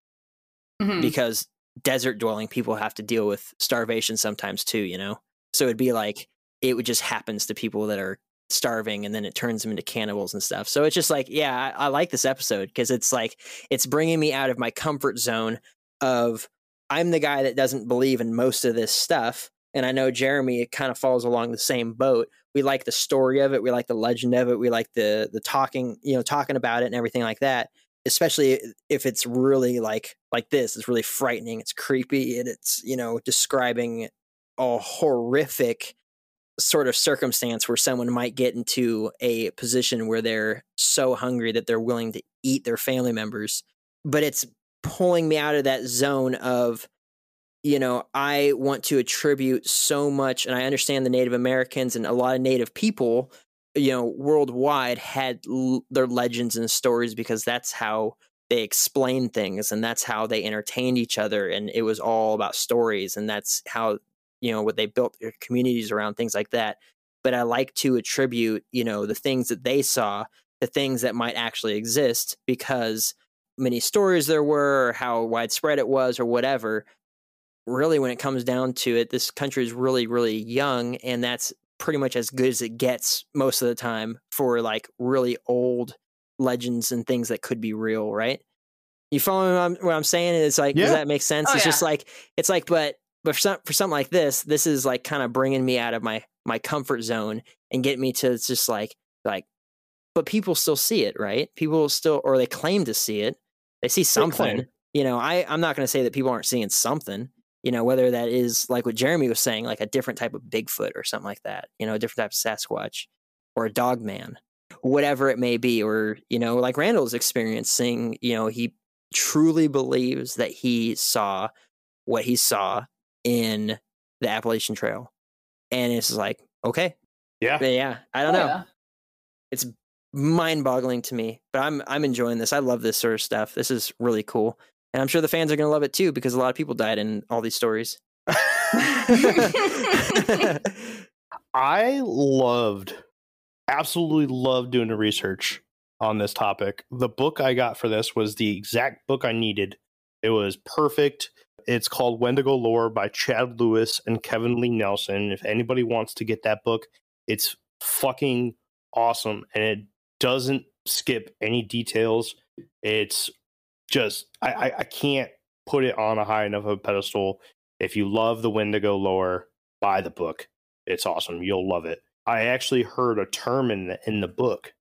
Mhm. Because desert dwelling people have to deal with starvation sometimes too, you know? So it'd be like it would just happens to people that are starving and then it turns them into cannibals and stuff. So it's just like, yeah, I, I like this episode because it's like it's bringing me out of my comfort zone of I'm the guy that doesn't believe in most of this stuff. And I know Jeremy it kind of falls along the same boat. We like the story of it, we like the legend of it, we like the the talking, you know, talking about it and everything like that. Especially if it's really like like this, it's really frightening, it's creepy, and it's, you know, describing a horrific sort of circumstance where someone might get into a position where they're so hungry that they're willing to eat their family members. But it's pulling me out of that zone of you know i want to attribute so much and i understand the native americans and a lot of native people you know worldwide had l- their legends and stories because that's how they explain things and that's how they entertained each other and it was all about stories and that's how you know what they built their communities around things like that. But i like to attribute you know the things that they saw the things that might actually exist because many stories there were or how widespread it was or whatever really when it comes down to it this country is really really young and that's pretty much as good as it gets most of the time for like really old legends and things that could be real right? You follow what I'm, what I'm saying? It's like Yeah. does that make sense? Oh, it's just like it's like but but for, some, for something like this this is like kind of bringing me out of my my comfort zone and get me to just like like but people still see it right? People still or they claim to see it they see something you know i i'm not going to say that people aren't seeing something you know whether that is like what jeremy was saying like a different type of bigfoot or something like that you know a different type of sasquatch or a dog man whatever it may be or you know like randall's experiencing you know he truly believes that he saw what he saw in the appalachian trail and it's like okay Yeah. but yeah i don't Oh, know yeah. it's mind-boggling to me but i'm i'm enjoying this i love this sort of stuff this is really cool and i'm sure the fans are going to love it too because a lot of people died in all these stories I loved, absolutely loved doing the research on this topic. The book I got for this was the exact book I needed. It was perfect. It's called Wendigo Lore by Chad Lewis and Kevin Lee Nelson. If anybody wants to get that book, it's fucking awesome and it doesn't skip any details. It's just I, I, I can't put it on a high enough of a pedestal. If you love the Wendigo lore, buy the book. It's awesome. You'll love it. I actually heard a term in the, in the book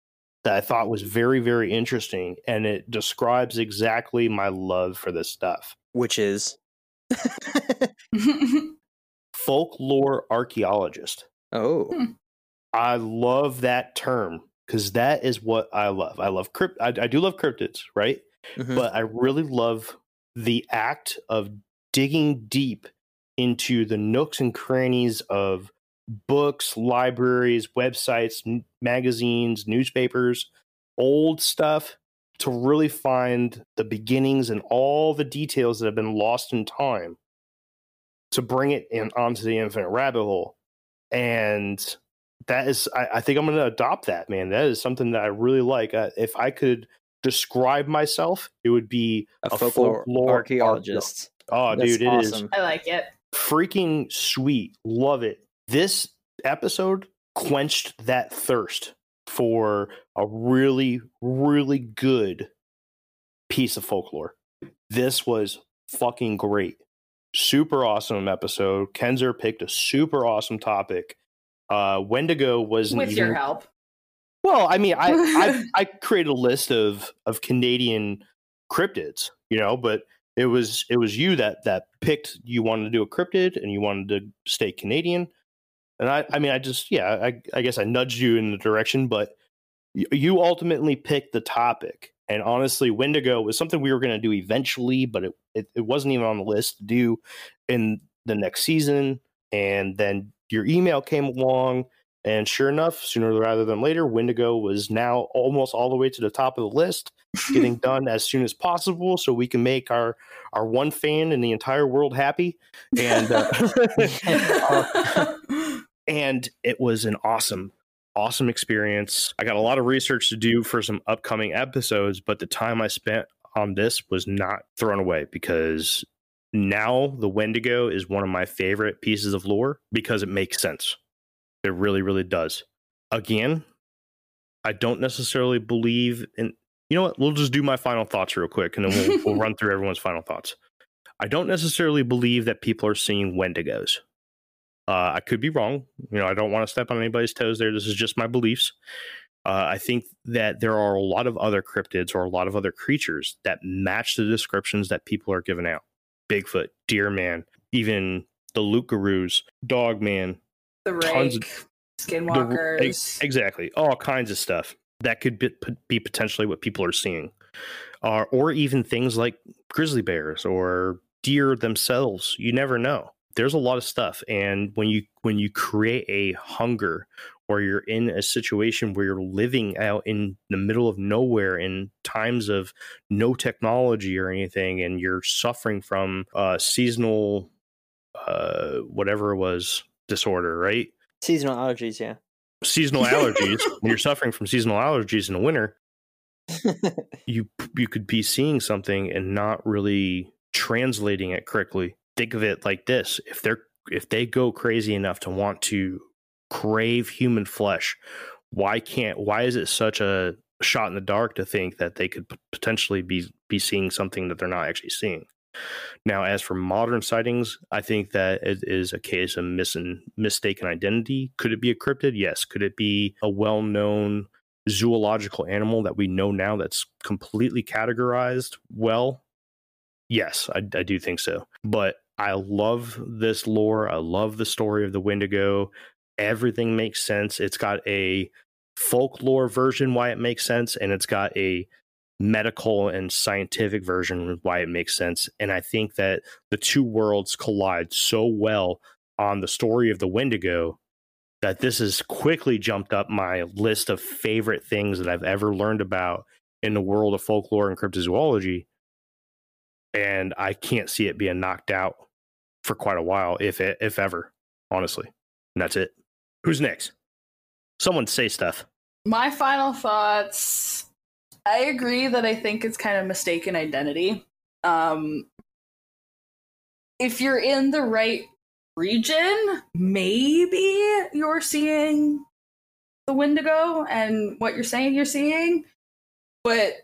that I thought was very, very interesting, and it describes exactly my love for this stuff. which is Folklore archaeologist. oh Hmm. I love that term because that is what I love. I love crypt. I, I do love cryptids, right? Mhm. But I really love the act of digging deep into the nooks and crannies of books, libraries, websites, n- magazines, newspapers, old stuff to really find the beginnings and all the details that have been lost in time to bring it in onto the infinite rabbit hole. and that is I, I think I'm going to adopt that. Man, that is something that I really like. Uh, if I could describe myself, it would be A folklore, archaeologist. Oh, That's dude, it is awesome. I like it. freaking sweet. Love it. This episode quenched that thirst for a really, really good piece of folklore. This was fucking great. Super awesome episode. Kenzer picked a super awesome topic. Uh, Wendigo wasn't With even your help. well, I mean, I, I I created a list of of Canadian cryptids, you know, but it was it was you that that picked you wanted to do a cryptid and you wanted to stay Canadian, and I I mean I just yeah I I guess I nudged you in the direction, but you ultimately picked the topic, and honestly, Wendigo was something we were going to do eventually, but it, it it wasn't even on the list to do in the next season, and then your email came along and sure enough, sooner rather than later, Wendigo was now almost all the way to the top of the list, getting done as soon as possible, so we can make our our one fan in the entire world happy. And uh, and it was an awesome, awesome experience. I got a lot of research to do for some upcoming episodes, but the time I spent on this was not thrown away because now the Wendigo is one of my favorite pieces of lore because it makes sense. It really, really does. Again, I don't necessarily believe in. You know what? We'll just do my final thoughts real quick, and then we'll, we'll run through everyone's final thoughts. I don't necessarily believe that people are seeing Wendigos. Uh, I could be wrong. You know, I don't want to step on anybody's toes there. This is just my beliefs. Uh, I think that there are a lot of other cryptids or a lot of other creatures that match the descriptions that people are giving out. Bigfoot, Deer Man, even the Lukaroos, Dog Man, the rake, of- skinwalkers. the- ex- exactly, all kinds of stuff that could be, be potentially what people are seeing, uh, or even things like grizzly bears or deer themselves. You never know. There's a lot of stuff, and when you when you create a hunger, or you're in a situation where you're living out in the middle of nowhere in times of no technology or anything, and you're suffering from uh, seasonal, uh, whatever it was disorder, right? Seasonal allergies, yeah. seasonal allergies when you're suffering from seasonal allergies in the winter you you could be seeing something and not really translating it correctly think of it like this if they're if they go crazy enough to want to crave human flesh why can't why is it such a shot in the dark to think that they could potentially be be seeing something that they're not actually seeing? Now as for modern sightings i think that it is a case of missing mistaken identity. Could it be a cryptid? Yes. Could it be a well-known zoological animal that we know now that's completely categorized well? Yes I, I do think so. But i love this lore i love the story of the wendigo everything makes sense it's got a folklore version why it makes sense and it's got a medical and scientific version why it makes sense and i think that the two worlds collide so well on the story of the wendigo that this has quickly jumped up my list of favorite things that I've ever learned about in the world of folklore and cryptozoology. And I can't see it being knocked out for quite a while, if if ever, honestly. And that's it. Who's next? Someone say stuff. My final thoughts. I agree that I think it's kind of mistaken identity. Um, if you're in the right region, maybe you're seeing the Wendigo and what you're saying you're seeing. But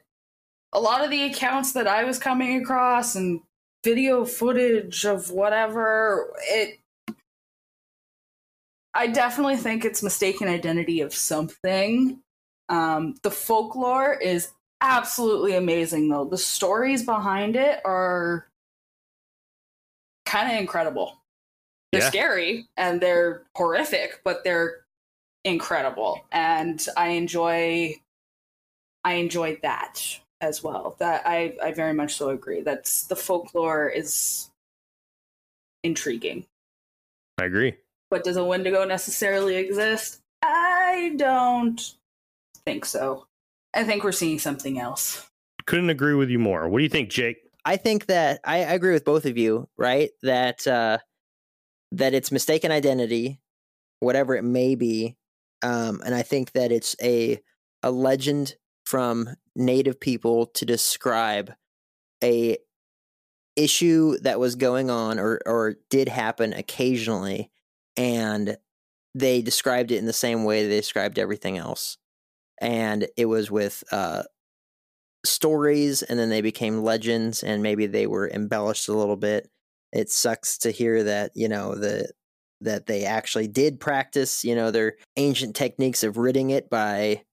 a lot of the accounts that I was coming across and video footage of whatever, it I definitely think it's mistaken identity of something. Um, the folklore is absolutely amazing, though. The stories behind it are kind of incredible. They're Yeah. scary and they're horrific, but they're incredible, and I enjoy. I enjoyed that as well. That I I very much so agree. That's the folklore is intriguing. I agree. But does a Wendigo necessarily exist? I don't think so. I think we're seeing something else. Couldn't agree with you more. What do you think, Jake? I think that I, I agree with both of you, right? That uh, that it's mistaken identity, whatever it may be. Um, and I think that it's a a legend from native people to describe a issue that was going on or or did happen occasionally and they described it in the same way they described everything else. And it was with uh stories and then they became legends and maybe they were embellished a little bit. It sucks to hear that you know the that they actually did practice you know their ancient techniques of ridding it by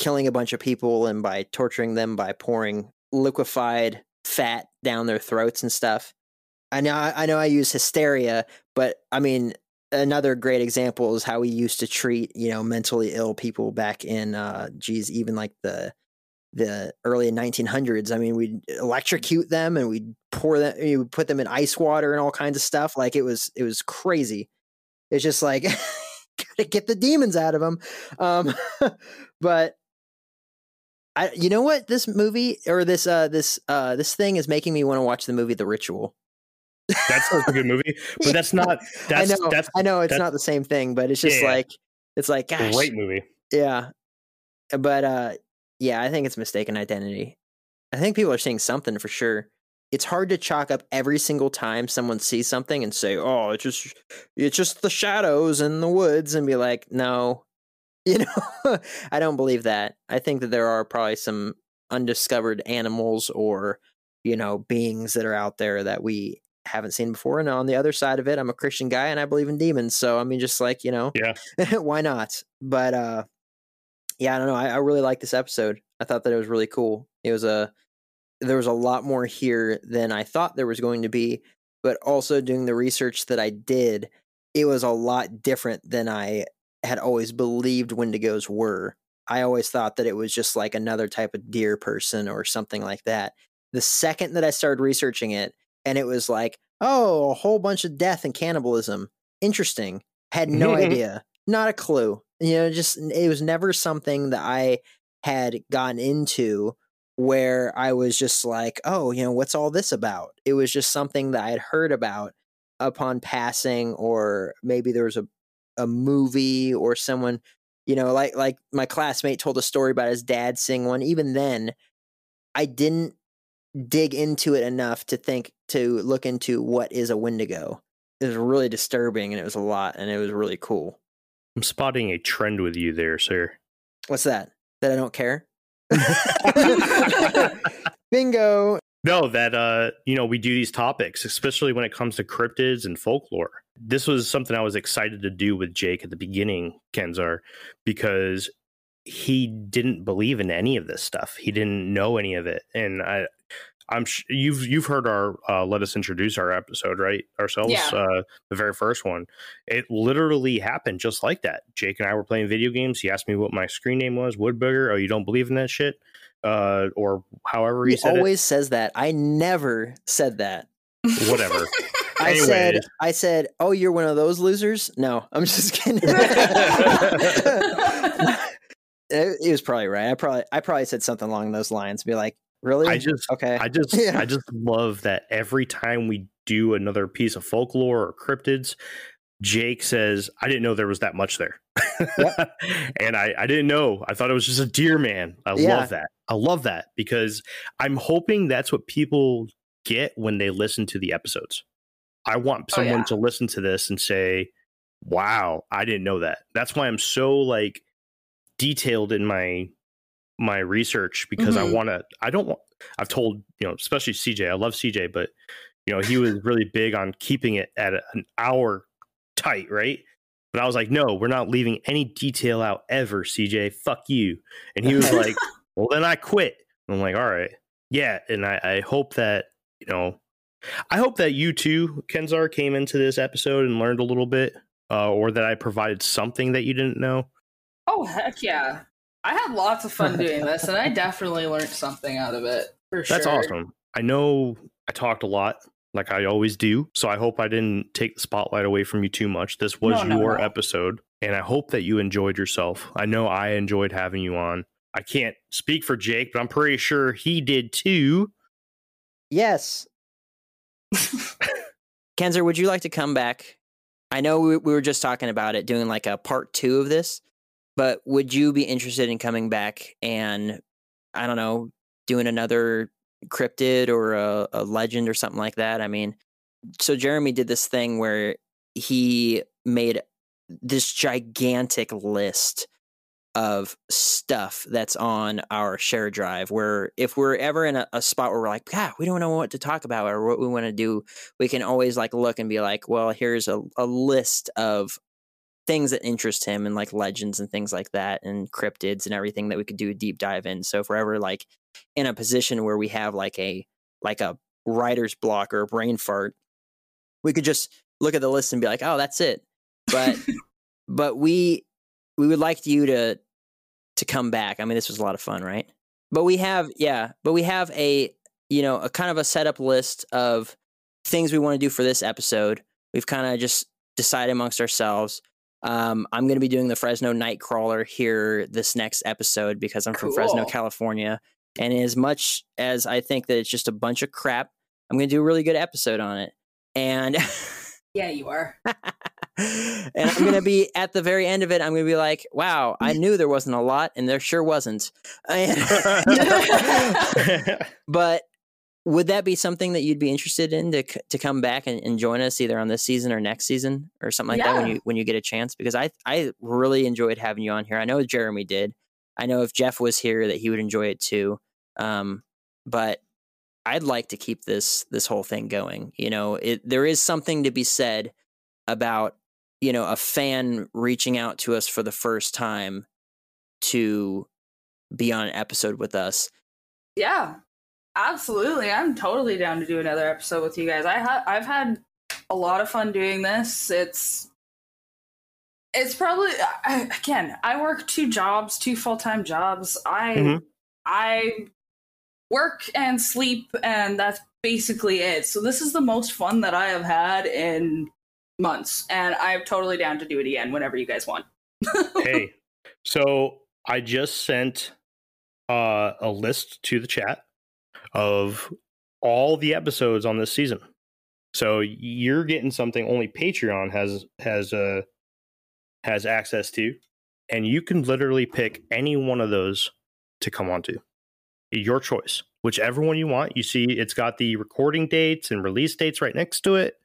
killing a bunch of people and by torturing them by pouring liquefied fat down their throats and stuff. I know I know I use hysteria, but I mean another great example is how we used to treat, you know, mentally ill people back in uh geez, even like the the early 1900s. I mean, we'd electrocute them and we'd pour them, we would put them in ice water and all kinds of stuff. Like it was, it was crazy. It's just like, gotta get the demons out of them. Um, but I, you know what? This movie or this uh this uh this thing is making me want to watch the movie The Ritual. That's a good movie, but that's not. That's I know. that's I know it's not the same thing, but it's just Yeah, yeah. like it's like gosh, great movie. yeah. But uh, yeah, I think it's mistaken identity. I think people are seeing something for sure. It's hard to chalk up every single time someone sees something and say, "Oh, it's just it's just the shadows in the woods," and be like, "No." You know, I don't believe that. I think that there are probably some undiscovered animals or, you know, beings that are out there that we haven't seen before. And on the other side of it, I'm a Christian guy and I believe in demons. So, I mean, just like, you know, Yeah. why not? But uh yeah, I don't know. I, I really like this episode. I thought that it was really cool. It was a there was a lot more here than I thought there was going to be, but also doing the research that I did, it was a lot different than I had always believed Wendigos were. I always thought that it was just like another type of deer person or something like that. The second that I started researching it, and it was like, oh, a whole bunch of death and cannibalism. Interesting. Had no idea. Not a clue. You know, just it was never something that I had gotten into where I was just like, oh, you know, what's all this about? It was just something that I had heard about upon passing, or maybe there was a a movie or someone, you know, like like my classmate told a story about his dad seeing one. Even then, I didn't dig into it enough to think to look into what is a Wendigo. It was really disturbing and it was a lot and it was really cool. I'm spotting a trend with you there, sir. What's that? That I don't care? Bingo. No, that uh, you know, we do these topics, especially when it comes to cryptids and folklore. This was something I was excited to do with Jake at the beginning, Kenzar, because he didn't believe in any of this stuff. He didn't know any of it, and I, I'm sh- you've you've heard our uh, let us introduce our episode, right? Ourselves, Yeah. uh, the very first one. It literally happened just like that. Jake and I were playing video games. He asked me what my screen name was, Woodburger. Oh, you don't believe in that shit? Uh, or however he, He said always says that. I never said that. Whatever. I said, I said, oh, you're one of those losers. No, I'm just kidding. it, it was probably right. I probably, I probably said something along those lines. Be like, really? I just okay. I just Yeah. I just love that every time we do another piece of folklore or cryptids, Jake says, I didn't know there was that much there. and I, I didn't know. I thought it was just a deer man. I Yeah. love that. I love that because I'm hoping that's what people get when they listen to the episodes. I want Oh, someone yeah. to listen to this and say, Wow, I didn't know that. That's why I'm so like detailed in my my research because I Mhm. want to I don't want I've told, you know, especially CJ, I love CJ, but you know, he was really big on keeping it at an hour tight, right? But I was like, no, we're not leaving any detail out ever, CJ. Fuck you. And he was like, well, then I quit. And I'm like, all right. Yeah. And I, I hope that, you know, I hope that you too, Kenzar, came into this episode and learned a little bit, uh, or that I provided something that you didn't know. Oh heck yeah! I had lots of fun doing this, and I definitely learned something out of it. For That's sure. awesome. I know I talked a lot, like I always do. So I hope I didn't take the spotlight away from you too much. This was No, no, your no. episode, and I hope that you enjoyed yourself. I know I enjoyed having you on. I can't speak for Jake, but I'm pretty sure he did too. yes. Kenzer, would you like to come back I know we, we were just talking about it, doing like a part two of this, but would you be interested in coming back and I don't know, doing another cryptid or a, a legend or something like that? I mean, so Jeremy did this thing where he made this gigantic list of stuff that's on our share drive where if we're ever in a, a, spot where we're like god we don't know what to talk about or what we want to do we can always like look and be like well here's a, a list of things that interest him and like legends and things like that and cryptids and everything that we could do a deep dive in so if we're ever like in a position where we have like a like a writer's block or a brain fart we could just look at the list and be like oh that's it but but we we would like you to to come back. I mean, this was a lot of fun, right? But we have, yeah, but we have a you know a kind of a setup list of things we want to do for this episode. We've kind of just decided amongst ourselves. Um, I'm going to be doing the Fresno Nightcrawler here this next episode because I'm cool. from Fresno, California. And as much as I think that it's just a bunch of crap, I'm going to do a really good episode on it. And yeah, you are. and I'm going to be at the very end of it. I'm going to be like, wow, I knew there wasn't a lot, and there sure wasn't. but would that be something that you'd be interested in to to come back and, and join us either on this season or next season or something like yeah. that when you when you get a chance? Because I I really enjoyed having you on here. I know Jeremy did. I know if Jeff was here that he would enjoy it too. Um, but I'd like to keep this this whole thing going. You know, it, there is something to be said about you know a fan reaching out to us for the first time to be on an episode with us. Yeah, absolutely. I'm totally down to do another episode with you guys. I ha- I've had a lot of fun doing this. It's it's probably again. I work two jobs, two full time jobs. I mm-hmm. I work and sleep, and that's basically it. So this is the most fun that I have had in months, and I'm totally down to do it again whenever you guys want. hey, so I just sent uh, a list to the chat of all the episodes on this season. So you're getting something only Patreon has has uh has access to, and you can literally pick any one of those to come onto. Your choice, whichever one you want. You see, it's got the recording dates and release dates right next to it.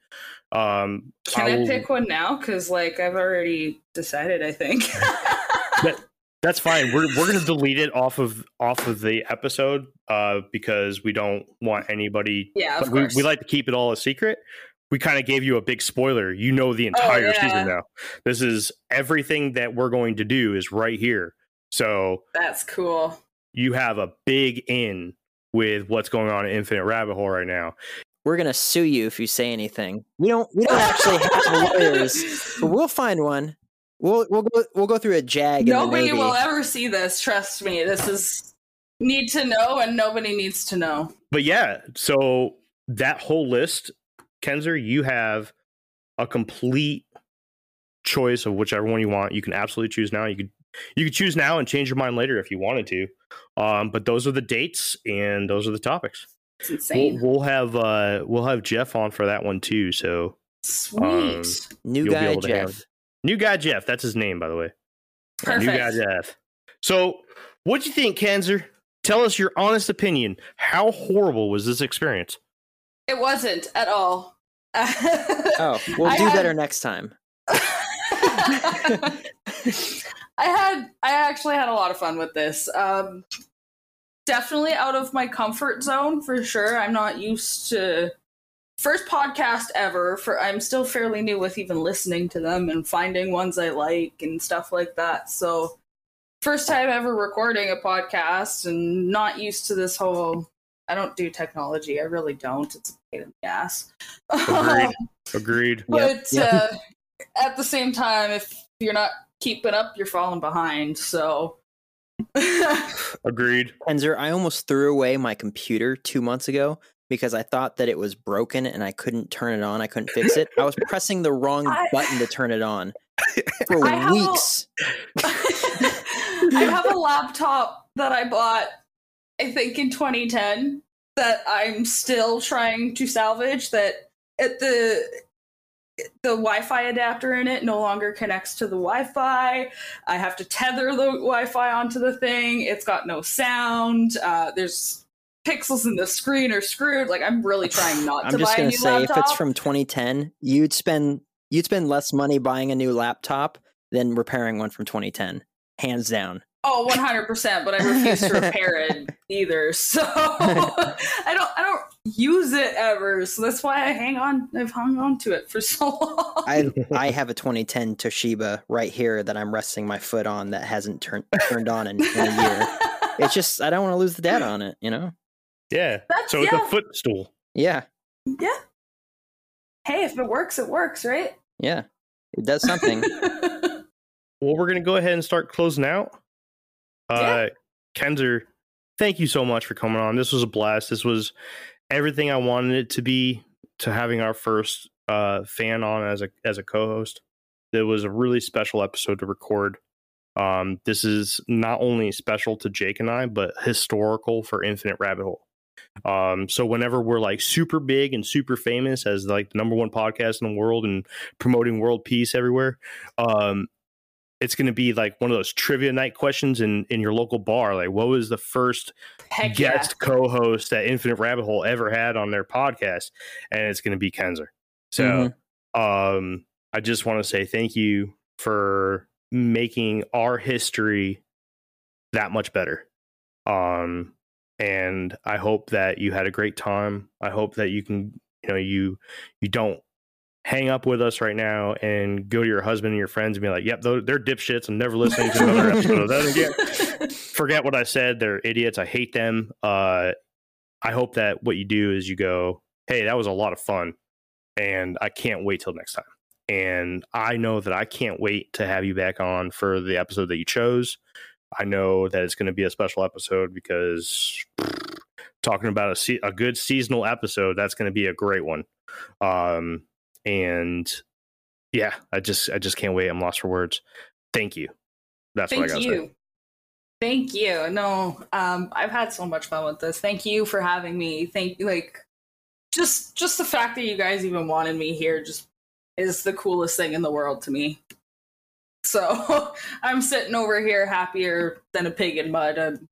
Um, Can I, will, I pick one now? Because like I've already decided. I think. that, that's fine. We're we're gonna delete it off of off of the episode uh, because we don't want anybody. Yeah, we, we like to keep it all a secret. We kind of gave you a big spoiler. You know the oh, entire oh, yeah. season now. This is everything that we're going to do is right here. So that's cool. You have a big in with what's going on in Infinite Rabbit Hole right now we're gonna sue you if you say anything. We don't we don't actually have lawyers, but we'll find one. We'll we'll go we'll go through a jag. Nobody will ever see this. Trust me. This is need to know, and nobody needs to know. But yeah, so that whole list, Kenzer, you have a complete choice of whichever one you want. You can absolutely choose now. You could you could choose now and change your mind later if you wanted to. Um, but those are the dates and those are the topics. It's insane. We'll, we'll have uh, we'll have Jeff on for that one too. So sweet um, new guy Jeff. Have, new guy Jeff. That's his name, by the way. Perfect. New guy Jeff. So, what do you think, Kanzer? Tell us your honest opinion. How horrible was this experience? It wasn't at all. oh, we'll do had... better next time. I had I actually had a lot of fun with this. Um, definitely out of my comfort zone for sure. I'm not used to first podcast ever for I'm still fairly new with even listening to them and finding ones I like and stuff like that. So first time ever recording a podcast and not used to this whole I don't do technology. I really don't. It's a pain in the ass. Agreed. Agreed. But yep. Uh, at the same time, if you're not keeping up, you're falling behind. So Agreed. Kenzer, I almost threw away my computer two months ago because I thought that it was broken and I couldn't turn it on. I couldn't fix it. I was pressing the wrong I, button to turn it on for I weeks. A, I have a laptop that I bought, I think, in 2010 that I'm still trying to salvage. That at the the Wi-Fi adapter in it no longer connects to the Wi-Fi. I have to tether the Wi-Fi onto the thing. It's got no sound. Uh, there's pixels in the screen are screwed. Like I'm really trying not I'm to just buy a gonna new say, laptop. if it's from 2010, you'd spend you'd spend less money buying a new laptop than repairing one from 2010, hands down. Oh, 100%, but I refuse to repair it either. So I don't I don't use it ever. So that's why I hang on I've hung on to it for so long. I I have a 2010 Toshiba right here that I'm resting my foot on that hasn't turned turned on in, in a year. It's just I don't want to lose the data on it, you know. Yeah. That's- so it's yeah. a footstool. Yeah, yeah. Hey, if it works, it works, right? yeah, it does something. Well, we're gonna go ahead and start closing out. Uh. Kenzer, thank you so much for coming on. This was a blast. This was everything I wanted it to be to having our first uh fan on as a as a co-host. It was a really special episode to record. Um this is not only special to Jake and I, but historical for Infinite Rabbit Hole. Um so whenever we're like super big and super famous as like the number one podcast in the world and promoting world peace everywhere, um it's going to be like one of those trivia night questions in in your local bar. Like what was the first Heck guest co-host that infinite rabbit hole ever had on their podcast? And it's going to be kenzer. So Mhm. um i just want to say thank you for making our history that much better. Um and i hope that you had a great time. I hope that you can you know you you don't hang up with us right now and go to your husband and your friends and be like yep they're, they're dipshits i'm never listening to another episode of that again forget what I said. They're idiots. I hate them. Uh, I hope that what you do is you go, hey, that was a lot of fun, and I can't wait till next time. And I know that I can't wait to have you back on for the episode that you chose. I know that it's going to be a special episode because talking about a, se- a good seasonal episode, that's going to be a great one. Um, and yeah, I just I just can't wait. I'm lost for words. Thank you. That's what I got to say. you. Thank you. No, um, I've had so much fun with this. Thank you for having me. Thank you. Like, just just the fact that you guys even wanted me here just is the coolest thing in the world to me. So I'm sitting over here happier than a pig in mud. Um,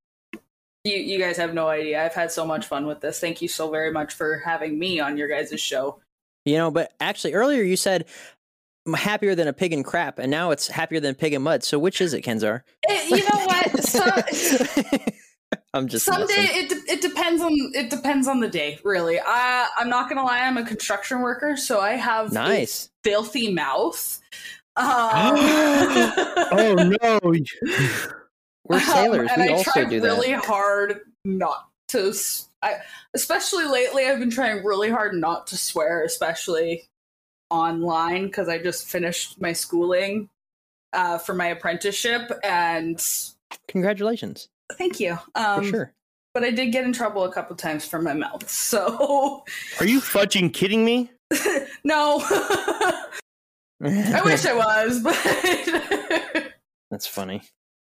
you you guys have no idea. I've had so much fun with this. Thank you so very much for having me on your guys' show. You know, but actually earlier you said I'm happier than a pig in crap, and now it's happier than a pig in mud. So which is it, Kenzer? Eh, you know what? So, I'm just Someday messing. it de- it depends on it depends on the day, really. I I'm not gonna lie, I'm a construction worker, so I have a nice. filthy mouth. Um, oh no! We're sailors. Um, and we I also try do really that. hard not to. S- I especially lately, I've been trying really hard not to swear, especially online, because I just finished my schooling uh, for my apprenticeship, and Congratulations, thank you. for Um, sure. But I did get in trouble a couple times for my mouth, so Are you fudging kidding me? no. I wish I was, but That's funny.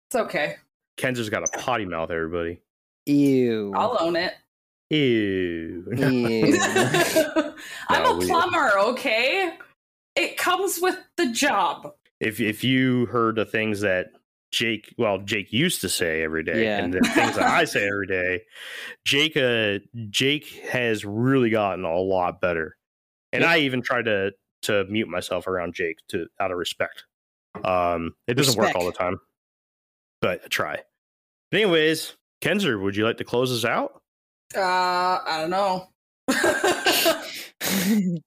It's okay. Kenzer's got a potty mouth. Everybody. Ew. I'll own it. Ew. Ew. I'm a plumber, okay? It comes with the job. if if you heard the things that Jake, well, Jake used to say every day, Yeah. and the things that I say every day, Jake, uh, Jake has really gotten a lot better. And Yeah. I even tried to to mute myself around Jake to out of respect. Um, it doesn't work all the time, but I try. But anyways, Kenzer, would you like to close us out? Uh, I don't know.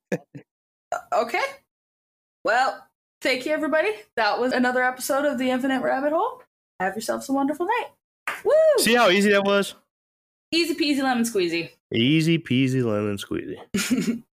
okay. Well, thank you, everybody. That was another episode of The Infinite Rabbit Hole. Have yourselves a wonderful night. Woo! See how easy that was? Easy peasy lemon squeezy. Easy peasy lemon squeezy.